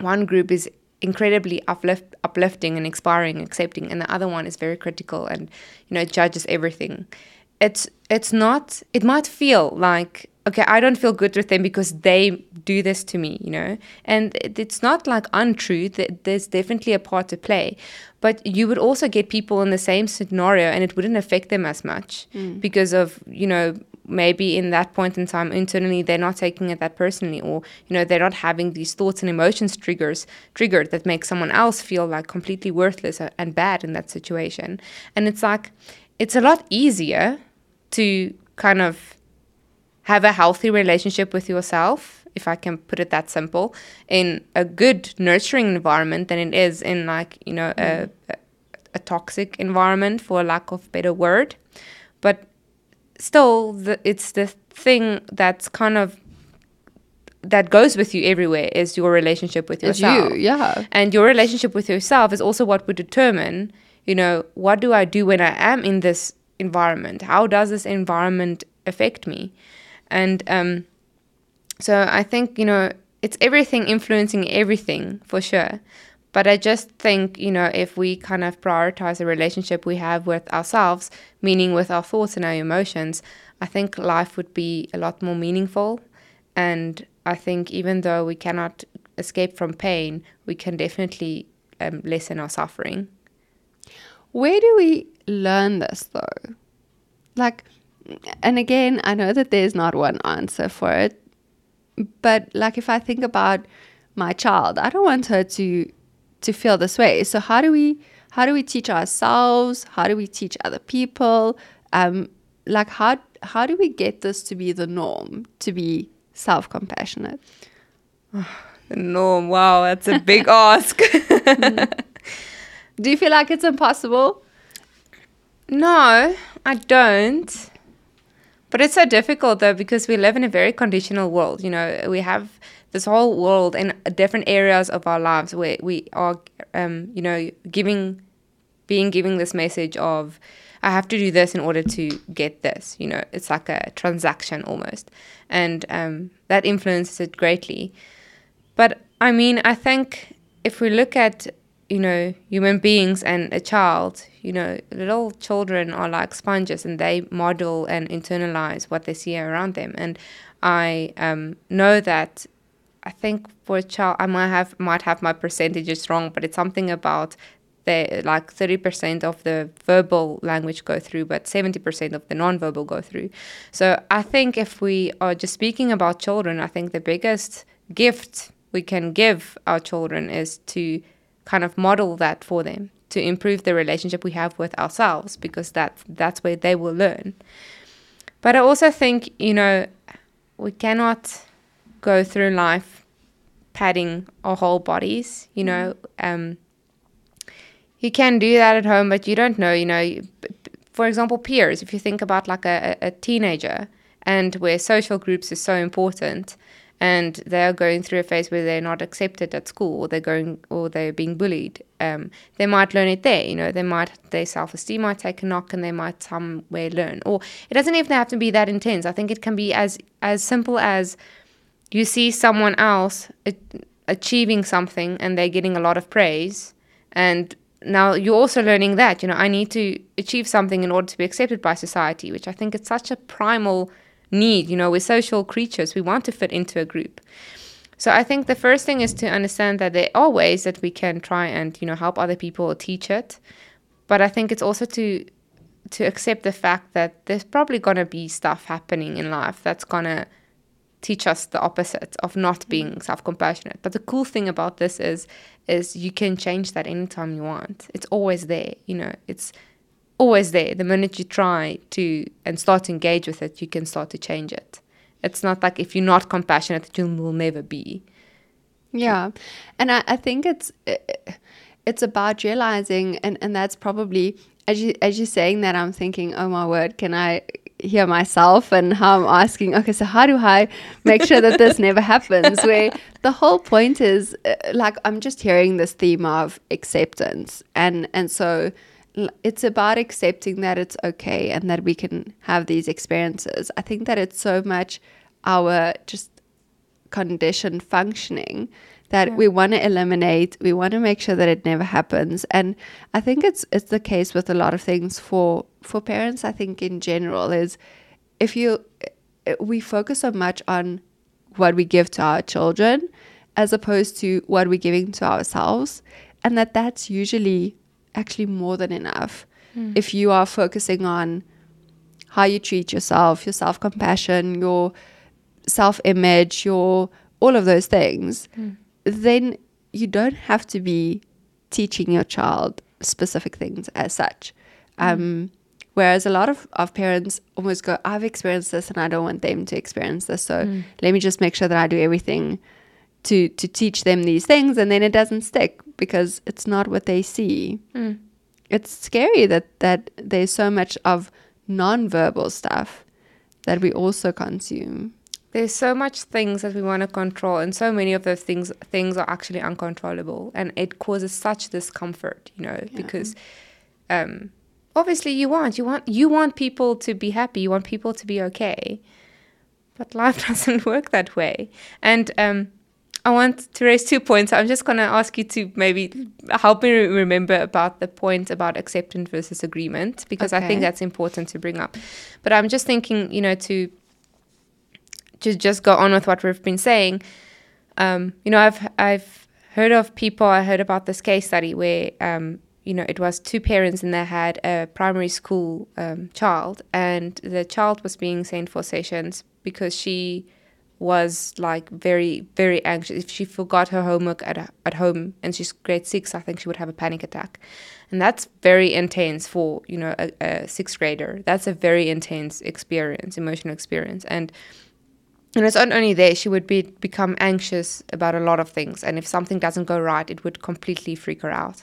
one group is incredibly uplift, uplifting and inspiring, accepting, and the other one is very critical and you know judges everything. It's it's not. It might feel like okay, I don't feel good with them because they do this to me, you know, and it's not like untrue. That there's definitely a part to play, but you would also get people in the same scenario, and it wouldn't affect them as much mm. because of you know maybe in that point in time internally they're not taking it that personally or you know they're not having these thoughts and emotions triggers triggered that make someone else feel like completely worthless and bad in that situation. And it's like it's a lot easier to kind of have a healthy relationship with yourself if i can put it that simple in a good nurturing environment than it is in like you know a, mm. a, a toxic environment for lack of a better word. But still the, it's the thing that's kind of that goes with you everywhere is your relationship with It's yourself. you, yeah. and your relationship with yourself is also what would determine you know what do i do when i am in this environment? How does this environment affect me and um so i think you know it's everything influencing everything for sure but i just think you know if we kind of prioritize the relationship we have with ourselves meaning with our thoughts and our emotions i think life would be a lot more meaningful and I think even though we cannot escape from pain, we can definitely um, lessen our suffering. Where do we learn this though? Like, and again, I know that there's not one answer for it, but like if I think about my child, I don't want her to to feel this way. So how do we how do we teach ourselves? How do we teach other people? Um, like how how do we get this to be the norm? To be self compassionate. No, wow, that's a big ask. Do you feel like it's impossible? no, I don't. But it's so difficult though because we live in a very conditional world. You know, we have this whole world in different areas of our lives where we are, um, you know, giving, being giving this message of, I have to do this in order to get this. You know, it's like a transaction almost, and um, that influences it greatly. But I mean, I think if we look at you know human beings and a child, you know, little children are like sponges and they model and internalize what they see around them. And I um, know that I think for a child, I might have might have my percentages wrong, but it's something about the like thirty percent of the verbal language go through, but seventy percent of the non-verbal go through. So I think if we are just speaking about children, I think the biggest gift we can give our children is to kind of model that for them to improve the relationship we have with ourselves because that that's where they will learn. But I also think you know we cannot go through life padding our whole bodies. You know, um, you can do that at home, but you don't know. You know, for example, peers. If you think about like a, a teenager and where social groups is so important, and they're going through a phase where they're not accepted at school or they're going or they're being bullied. Um, they might learn it there you know. They might their self-esteem might take a knock and they might somewhere learn. Or it doesn't even have to be that intense. I think it can be as as simple as you see someone else achieving something and they're getting a lot of praise. And now you're also learning that you know i need to achieve something in order to be accepted by society which i think is such a primal need. You know, we're social creatures, we want to fit into a group. So I think the first thing is to understand that there are ways that we can try and, you know, help other people or teach it. But I think it's also to to accept the fact that there's probably going to be stuff happening in life that's going to teach us the opposite of not mm-hmm. being self-compassionate. But the cool thing about this is is you can change that anytime you want. It's always there, you know. It's always there. The minute you try to and start to engage with it, you can start to change it. It's not like if you're not compassionate, you will never be. Yeah, and I, I think it's it's about realizing, and and that's probably as you as you're saying that, I'm thinking, oh my word, can I hear myself and how I'm asking, okay, so how do I make sure that this never happens? Where the whole point is uh, like I'm just hearing this theme of acceptance, and and so it's about accepting that it's okay and that we can have these experiences. I think that it's so much our just conditioned functioning that yeah. we want to eliminate we want to make sure that it never happens and i think it's it's the case with a lot of things for for parents i think in general is if you eh, eh, we focus so much on what we give to our children as opposed to what we're giving to ourselves and that that's usually actually more than enough mm. if you are focusing on how you treat yourself, your self compassion, your self image, your all of those things, mm. then you don't have to be teaching your child specific things as such. Mm. Um, whereas a lot of, of parents almost go, I've experienced this and I don't want them to experience this. So mm. let me just make sure that I do everything to to teach them these things and then it doesn't stick because it's not what they see. Mm. It's scary that that there's so much of non-verbal stuff that we also consume. There's so much things that we want to control and so many of those things things are actually uncontrollable and it causes such discomfort, you know, yeah. because um obviously you want you want you want people to be happy, you want people to be okay. But life doesn't work that way. And um I want to raise two points. I'm just going to ask you to maybe help me remember about the point about acceptance versus agreement because okay. I think that's important to bring up. But I'm just thinking, you know, to just just go on with what we've been saying. Um, you know, I've I've heard of people. I heard about this case study where um, you know it was two parents and they had a primary school um, child, and the child was being sent for sessions because she was like very very anxious. If she forgot her homework at at home and she's grade 6 I think she would have a panic attack. And that's very intense for you know a, a 6th grader. That's a very intense experience emotional experience. And and it's not only there she would be become anxious about a lot of things. And if something doesn't go right it would completely freak her out.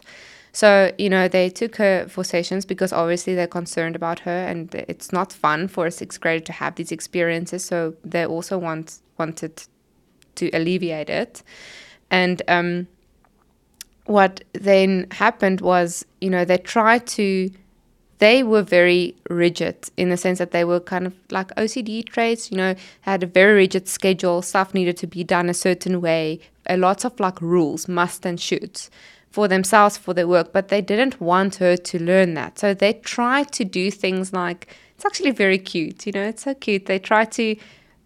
So, you know, they took her for sessions because obviously they're concerned about her and it's not fun for a sixth grader to have these experiences. So they also want wanted to alleviate it. And um, what then happened was, you know, they tried to they were very rigid in the sense that they were kind of like OCD traits, you know, had a very rigid schedule, stuff needed to be done a certain way, a lot of like rules, must and shoulds for themselves for their work, but they didn't want her to learn that. So they tried to do things like it's actually very cute, you know, it's so cute. They try to,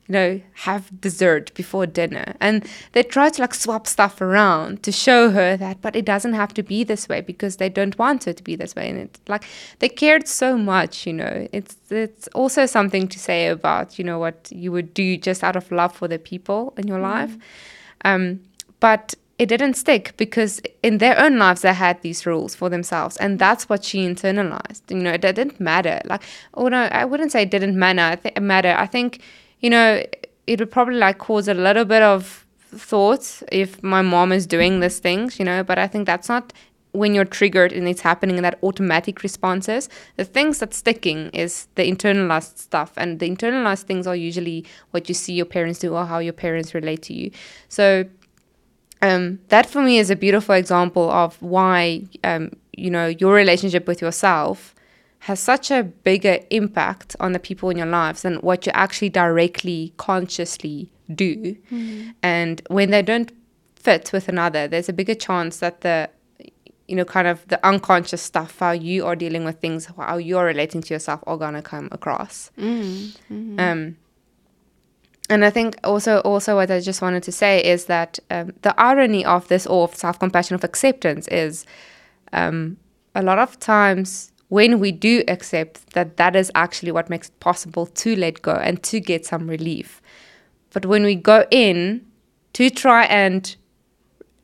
you know, have dessert before dinner and they try to like swap stuff around to show her that, but it doesn't have to be this way because they don't want her to be this way. And it like they cared so much, you know. It's it's also something to say about, you know, what you would do just out of love for the people in your mm. life. Um, but it didn't stick because in their own lives they had these rules for themselves and that's what she internalized you know it didn't matter like oh no i wouldn't say it didn't matter th- matter i think you know it would probably like cause a little bit of thought if my mom is doing these things you know but i think that's not when you're triggered and it's happening in that automatic responses, the things that's sticking is the internalized stuff. And the internalized things are usually what you see your parents do or how your parents relate to you. So um, that for me is a beautiful example of why um, you know your relationship with yourself has such a bigger impact on the people in your lives than what you actually directly consciously do mm-hmm. and when they don't fit with another there's a bigger chance that the you know kind of the unconscious stuff how you are dealing with things how you're relating to yourself are gonna come across mm-hmm. um and I think also also what I just wanted to say is that um, the irony of this or of self compassion of acceptance is um, a lot of times when we do accept that that is actually what makes it possible to let go and to get some relief. But when we go in to try and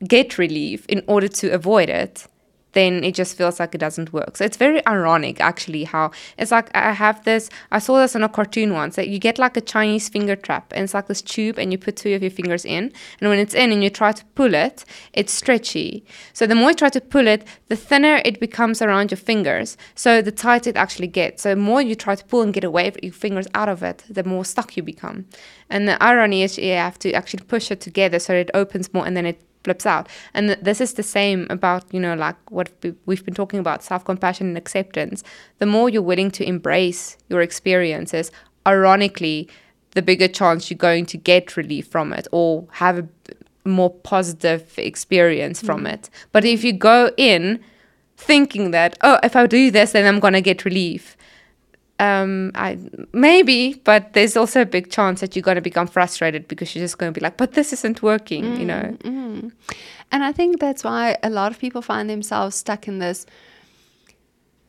get relief in order to avoid it, then it just feels like it doesn't work. So it's very ironic, actually, how it's like I have this. I saw this in a cartoon once that you get like a Chinese finger trap, and it's like this tube, and you put two of your fingers in, and when it's in and you try to pull it, it's stretchy. So the more you try to pull it, the thinner it becomes around your fingers. So the tighter it actually gets. So the more you try to pull and get away your fingers out of it, the more stuck you become. And the irony is you have to actually push it together so it opens more, and then it flips out. And th- this is the same about, you know, like what we've been talking about self compassion and acceptance. The more you're willing to embrace your experiences, ironically, the bigger chance you're going to get relief from it or have a more positive experience mm. from it. But if you go in thinking that, oh, if I do this, then I'm going to get relief, um, I maybe, but there's also a big chance that you're going to become frustrated because you're just going to be like, but this isn't working, mm, you know. Mm. And I think that's why a lot of people find themselves stuck in this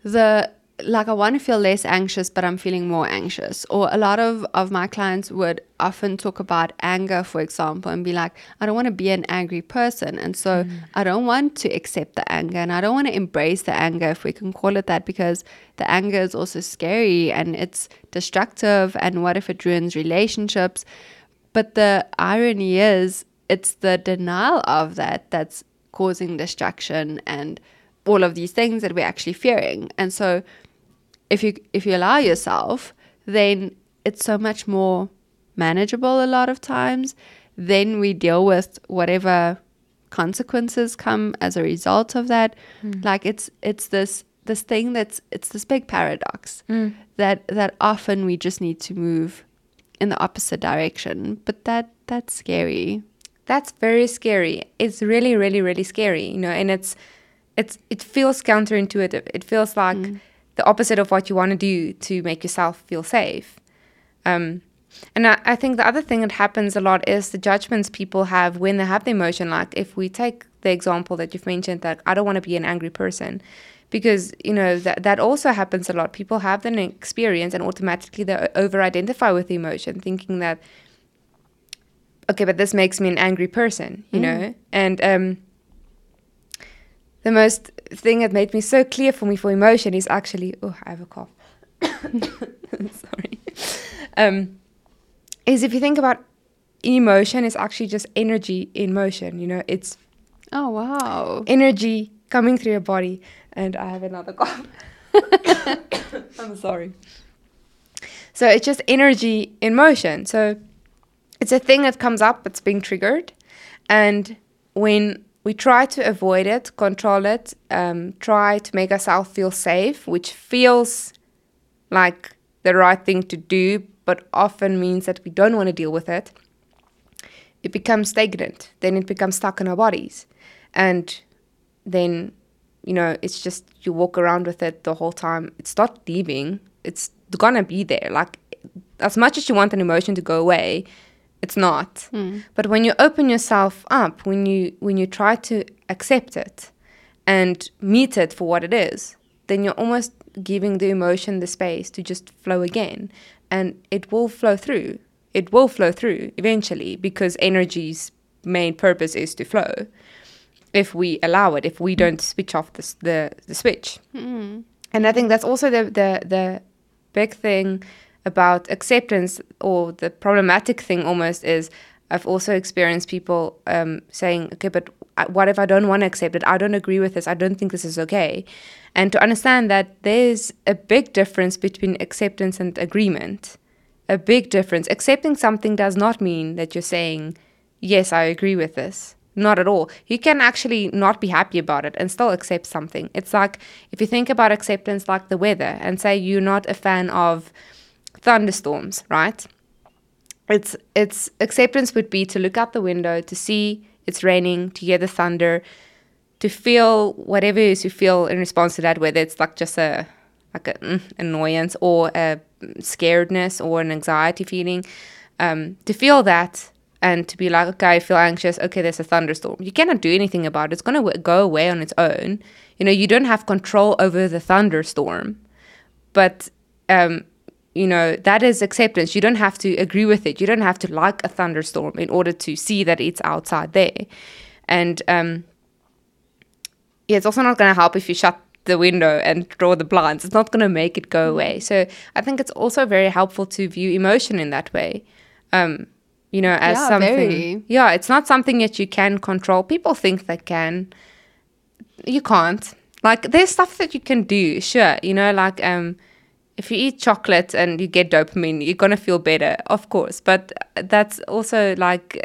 the like I want to feel less anxious, but I'm feeling more anxious. Or a lot of, of my clients would often talk about anger, for example, and be like, I don't want to be an angry person. And so mm. I don't want to accept the anger and I don't want to embrace the anger, if we can call it that, because the anger is also scary and it's destructive. And what if it ruins relationships? But the irony is, it's the denial of that that's causing distraction and all of these things that we're actually fearing. And so if you if you allow yourself, then it's so much more manageable a lot of times. Then we deal with whatever consequences come as a result of that. Mm. Like it's it's this this thing that's it's this big paradox mm. that that often we just need to move in the opposite direction. But that that's scary. That's very scary. It's really, really, really scary, you know, and it's it's it feels counterintuitive. It feels like mm the opposite of what you want to do to make yourself feel safe. Um, and I, I, think the other thing that happens a lot is the judgments people have when they have the emotion. Like if we take the example that you've mentioned, that I don't want to be an angry person, because you know that that also happens a lot. People have an experience and automatically they over-identify with the emotion, thinking that okay, but this makes me an angry person, you mm. know, and um, the most thing that made me so clear for me for emotion is actually oh I have a cough. Sorry. Um, is if you think about emotion, it's actually just energy in motion. You know, it's oh wow energy coming through your body. And I have another cough. I'm sorry. So it's just energy in motion. So it's a thing that comes up, it's being triggered, and when we try to avoid it, control it, um, try to make ourselves feel safe, which feels like the right thing to do, but often means that we don't want to deal with it. It becomes stagnant. Then it becomes stuck in our bodies. And then, you know, it's just you walk around with it the whole time. It's not leaving, it's gonna be there. Like, as much as you want an emotion to go away, it's not. Mm. But when you open yourself up, when you when you try to accept it and meet it for what it is, then you're almost giving the emotion the space to just flow again, and it will flow through. It will flow through eventually because energy's main purpose is to flow. If we allow it, if we don't switch off the the, the switch, mm. and I think that's also the the the big thing about acceptance or the problematic thing almost is I've also experienced people um, saying, okay, but what if I don't want to accept it? I don't agree with this. I don't think this is okay. And to understand that there's a big difference between acceptance and agreement. A big difference. Accepting something does not mean that you're saying, yes, I agree with this. Not at all. You can actually not be happy about it and still accept something. It's like if you think about acceptance like the weather and say you're not a fan of thunderstorms, right? It's it's acceptance would be to look out the window to see it's raining, to hear the thunder, to feel whatever it is you feel in response to that, whether it's like just a like an mm, annoyance or a scaredness or an anxiety feeling, um, to feel that and to be like, okay, I feel anxious. Okay, there's a thunderstorm. You cannot do anything about it. It's going to go away on its own. You know, you don't have control over the thunderstorm, but um, you know that is acceptance. You don't have to agree with it. You don't have to like a thunderstorm in order to see that it's outside there. And um, yeah, it's also not going to help if you shut the window and draw the blinds. It's not going to make it go away. So I think it's also very helpful to view emotion in that way. Um, you know, as Yeah, something. very. Yeah, it's not something that you can control. People think they can. You can't. Like there's stuff that you can do, sure. You know, like um if you eat chocolate and you get dopamine, you're gonna feel better, of course. But that's also like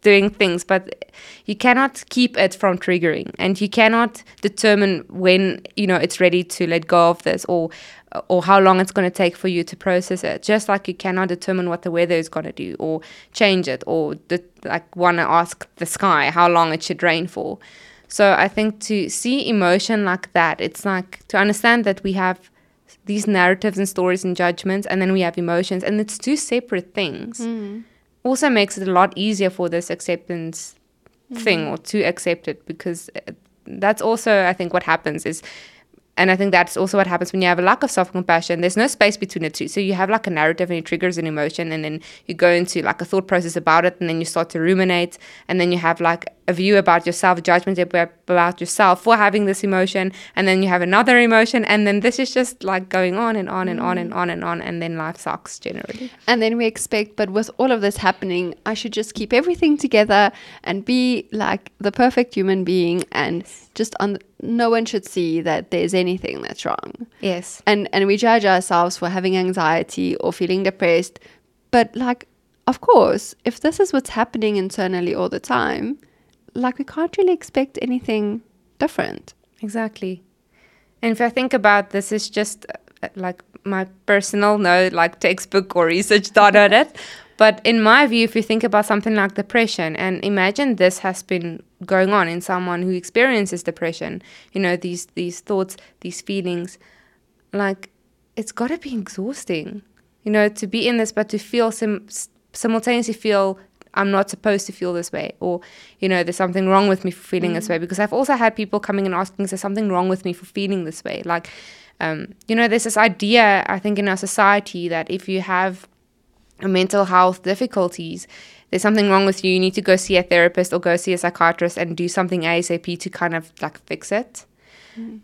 doing things, but you cannot keep it from triggering, and you cannot determine when you know it's ready to let go of this, or or how long it's going to take for you to process it. Just like you cannot determine what the weather is going to do, or change it, or the, like want to ask the sky how long it should rain for. So I think to see emotion like that, it's like to understand that we have these narratives and stories and judgments, and then we have emotions, and it's two separate things. Also makes it a lot easier for this acceptance thing or to accept it because uh, that's also I think what happens is and I think that's also what happens when you have a lack of self compassion. There's no space between the two. So you have like a narrative and it triggers an emotion, and then you go into like a thought process about it, and then you start to ruminate, and then you have like a view about yourself, judgment about yourself for having this emotion, and then you have another emotion, and then this is just like going on and on and on and mm-hmm. on and on, and then life sucks generally. And then we expect, but with all of this happening, I should just keep everything together and be like the perfect human being and just on no one should see that there's anything that's wrong. Yes. And and we judge ourselves for having anxiety or feeling depressed. But like of course, if this is what's happening internally all the time, like we can't really expect anything different. Exactly. And if I think about this, is just uh, like my personal, no, like textbook or research done on it. But in my view, if you think about something like depression, and imagine this has been going on in someone who experiences depression, you know, these these thoughts, these feelings, like it's got to be exhausting, you know, to be in this, but to feel sim- simultaneously feel I'm not supposed to feel this way, or you know, there's something wrong with me for feeling this way. Because I've also had people coming and asking, is there something wrong with me for feeling this way? Like, um, you know, there's this idea I think in our society that if you have mental health difficulties, there's something wrong with you. You need to go see a therapist or go see a psychiatrist and do something ASAP to kind of like fix it.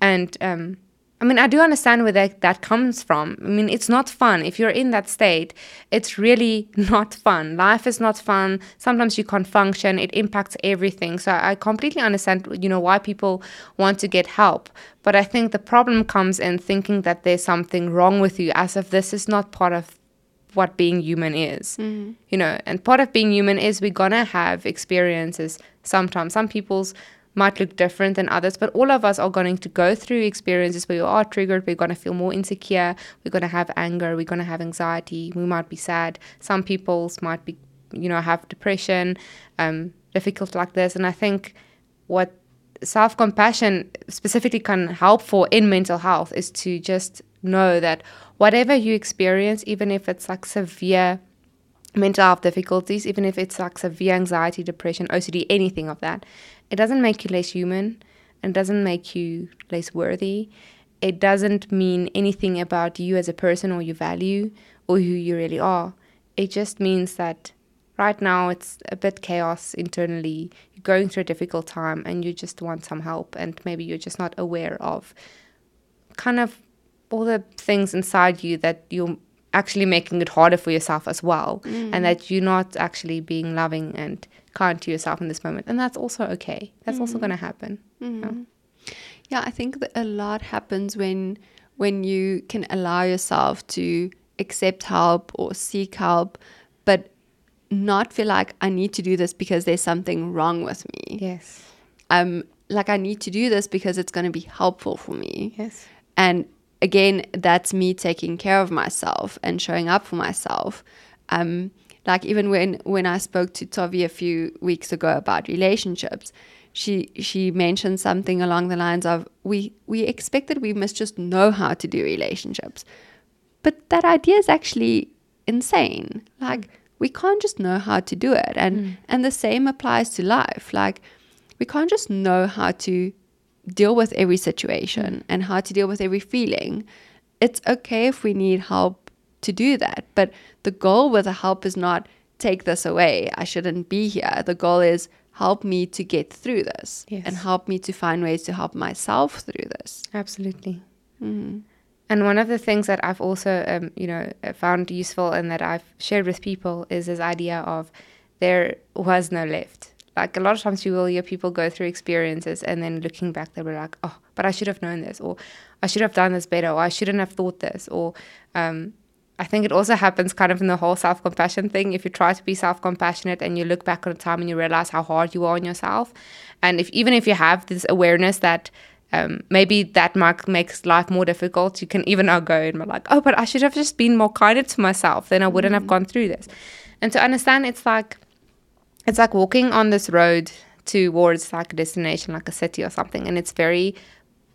And um, I mean, I do understand where that, that comes from. I mean, it's not fun. If you're in that state, it's really not fun. Life is not fun. Sometimes you can't function. It impacts everything. So I completely understand, you know, why people want to get help. But I think the problem comes in thinking that there's something wrong with you, as if this is not part of what being human is. Mm-hmm. You know, and part of being human is we're gonna have experiences sometimes. Some people's might look different than others, but all of us are going to go through experiences where we are triggered, we're gonna feel more insecure, we're gonna have anger, we're gonna have anxiety, we might be sad. Some people's might be you know, have depression, um, difficult like this. And I think what self compassion specifically can help for in mental health is to just know that whatever you experience, even if it's like severe mental health difficulties, even if it's like severe anxiety, depression, OCD, anything of that, it doesn't make you less human and doesn't make you less worthy. It doesn't mean anything about you as a person or your value or who you really are. It just means that right now it's a bit chaos internally. You're going through a difficult time and you just want some help, and maybe you're just not aware of kind of all the things inside you that you're actually making it harder for yourself as well, and that you're not actually being loving and kind to yourself in this moment, and that's also okay. That's also going to happen. Mm. Yeah, I think that a lot happens when when you can allow yourself to accept help or seek help, but not feel like I need to do this because there's something wrong with me. Yes. Um, like I need to do this because it's going to be helpful for me. Yes. And again, that's me taking care of myself and showing up for myself. Um, like even when when I spoke to Tovi a few weeks ago about relationships, she she mentioned something along the lines of we we expect that we must just know how to do relationships, but that idea is actually insane. Like we can't just know how to do it, and Mm. and the same applies to life. Like we can't just know how to deal with every situation and how to deal with every feeling. It's okay if we need help to do that, but the goal with the help is not take this away. I shouldn't be here. The goal is help me to get through this Yes. and help me to find ways to help myself through this. Absolutely. Mm. And one of the things that I've also, um, you know, found useful and that I've shared with people is this idea of there was no left. Like a lot of times you will hear people go through experiences and then looking back, they'll be like, oh, but I should have known this, or I should have done this better, or I shouldn't have thought this, or um, I think it also happens kind of in the whole self compassion thing. If you try to be self compassionate and you look back on a time and you realize how hard you are on yourself, and if even if you have this awareness that um, maybe that might makes life more difficult, you can even now go and be like, oh, but I should have just been more kinder to myself, then I wouldn't have gone through this. And to understand, it's like it's like walking on this road towards like a destination, like a city or something, and it's very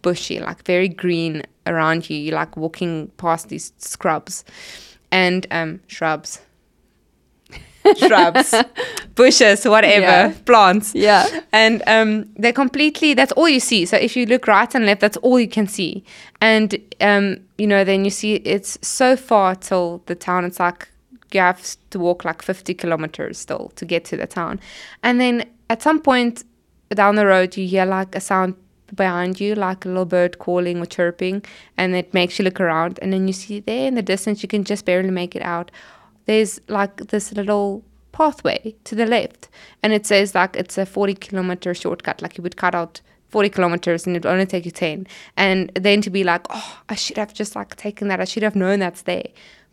bushy, like very green around you. You're like walking past these scrubs and um, shrubs, shrubs, bushes, whatever, Yeah. plants. Yeah. And um, they're completely, that's all you see. So if you look right and left, that's all you can see. And, um, you know, then you see it's so far till the town. It's like you have to walk like 50 kilometers still to get to the town. And then at some point down the road, you hear like a sound behind you, like a little bird calling or chirping, and it makes you look around. And then you see there in the distance, you can just barely make it out. There's like this little pathway to the left, and it says like it's a 40 kilometer shortcut, like you would cut out 40 kilometers and it would only take you 10. And then to be like, oh, I should have just like taken that, I should have known that's there.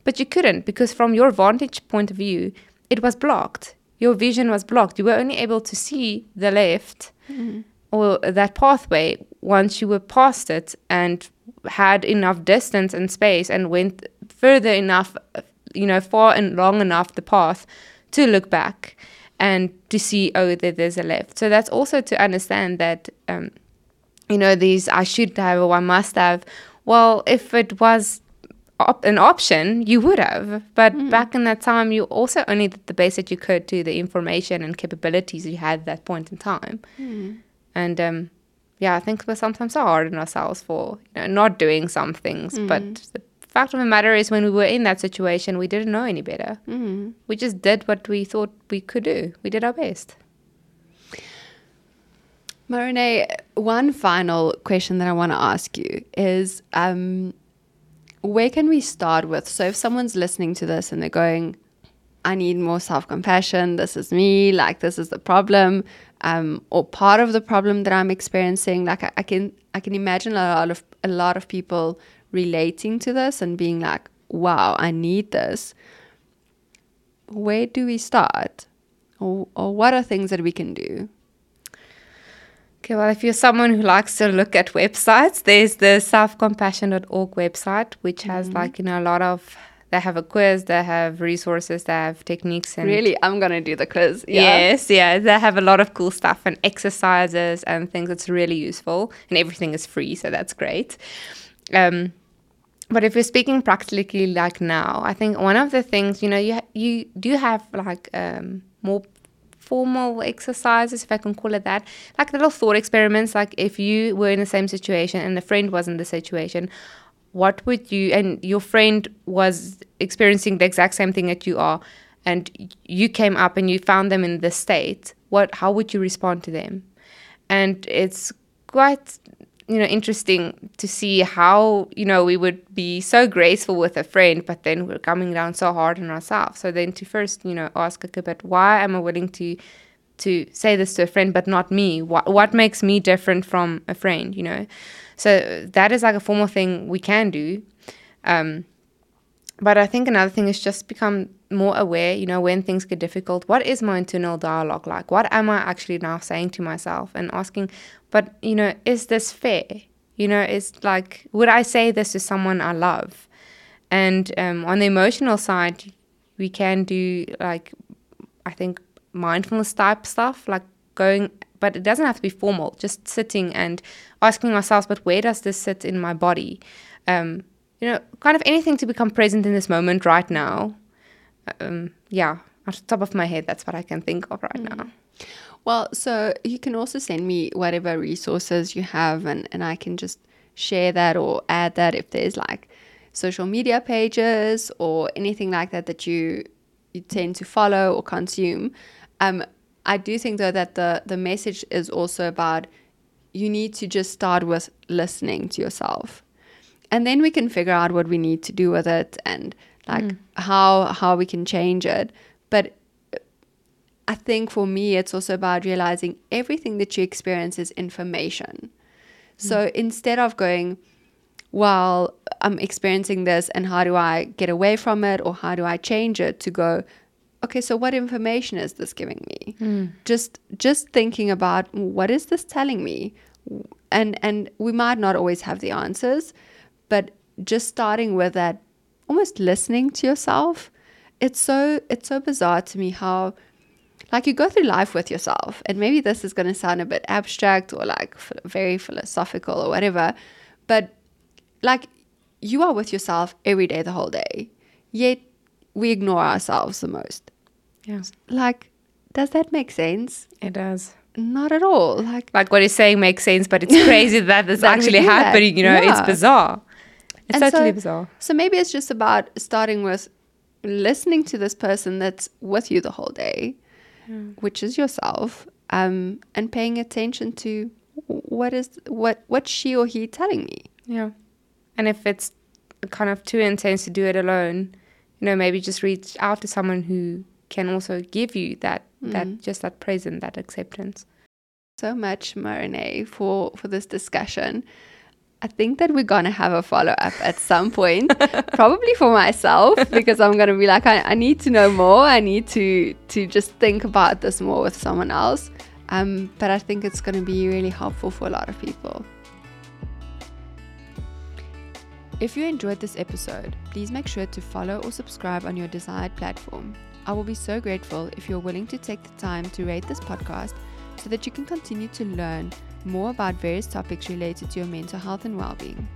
But you couldn't because from your vantage point of view, it was blocked. Your vision was blocked. You were only able to see the left or that pathway once you were past it and had enough distance and space and went further enough, you know, far and long enough the path to look back and to see, oh, there, there's a left. So that's also to understand that, um, you know, these I should have or I must have. Well, if it was op- an option, you would have. But back in that time, you also only did the best that you could to the information and capabilities you had at that point in time. And um, yeah, I think we're sometimes so hard on ourselves for you know, not doing some things. But the fact of the matter is, when we were in that situation, we didn't know any better. Mm. We just did what we thought we could do. We did our best. Maroné, one final question that I want to ask you is um, where can we start with? So, if someone's listening to this and they're going, I need more self compassion, this is me, like, this is the problem, um, or part of the problem that I'm experiencing, like, I, I can I can imagine a lot of a lot of people relating to this and being like, wow, I need this. Where do we start? Or, or what are things that we can do? Okay, well, if you're someone who likes to look at websites, there's the selfcompassion.org website, which has like, you know, a lot of, they have a quiz, they have resources, they have techniques and Really, I'm gonna do the quiz. Yes, yeah, they have a lot of cool stuff and exercises and things that's really useful, and everything is free, so that's great. Um, but if you're speaking practically like now, I think one of the things you know you you do have like um, more formal exercises, if I can call it that, like little thought experiments. Like if you were in the same situation and a friend was in the situation, what would you and your friend was experiencing the exact same thing that you are, and you came up and you found them in this state. What? How would you respond to them? And it's quite you know interesting to see how you know we would be so graceful with a friend but then we're coming down so hard on ourselves so then to first you know ask okay but why am i willing to to say this to a friend, but not me? What what makes me different from a friend? You know, so that is like a formal thing we can do. Um, but I think another thing is just become more aware, you know, when things get difficult. What is my internal dialogue like? What am I actually now saying to myself and asking, but, you know, is this fair? You know, it's like, would I say this to someone I love? And um, on the emotional side, we can do like, I think, mindfulness type stuff, like going, but it doesn't have to be formal, just sitting and asking ourselves, but where does this sit in my body? Um, you know, kind of anything to become present in this moment right now. Um, yeah, off the top of my head, that's what I can think of right mm. now. Well, so you can also send me whatever resources you have, and, and I can just share that or add that if there's like social media pages or anything like that that you you tend to follow or consume. Um, I do think though that the the message is also about you need to just start with listening to yourself and then we can figure out what we need to do with it and like mm. how how we can change it but i think for me it's also about realizing everything that you experience is information mm. so instead of going well i'm experiencing this and how do i get away from it or how do i change it to go okay so what information is this giving me mm. just just thinking about what is this telling me and and we might not always have the answers but just starting with that almost listening to yourself it's so it's so bizarre to me how like you go through life with yourself and maybe this is going to sound a bit abstract or like very philosophical or whatever but like you are with yourself every day the whole day yet we ignore ourselves the most. Yeah. Like does that make sense? It does. Not at all. Like like what he's saying makes sense but it's crazy that this actually happening that. you know? Yeah. it's bizarre. It's and totally so, bizarre. So maybe it's just about starting with listening to this person that's with you the whole day, mm. which is yourself, um, and paying attention to what is what what she or he telling me. Yeah, and if it's kind of too intense to do it alone, you know, maybe just reach out to someone who can also give you that mm. that just that present, that acceptance. So much, Maroné, for for this discussion. I think that we're gonna have a follow up at some point, probably for myself because I'm gonna be like, I, I, need to know more. I need to to just think about this more with someone else. Um, but I think it's gonna be really helpful for a lot of people. If you enjoyed this episode, please make sure to follow or subscribe on your desired platform. I will be so grateful if you're willing to take the time to rate this podcast so that you can continue to learn more about various topics related to your mental health and well being.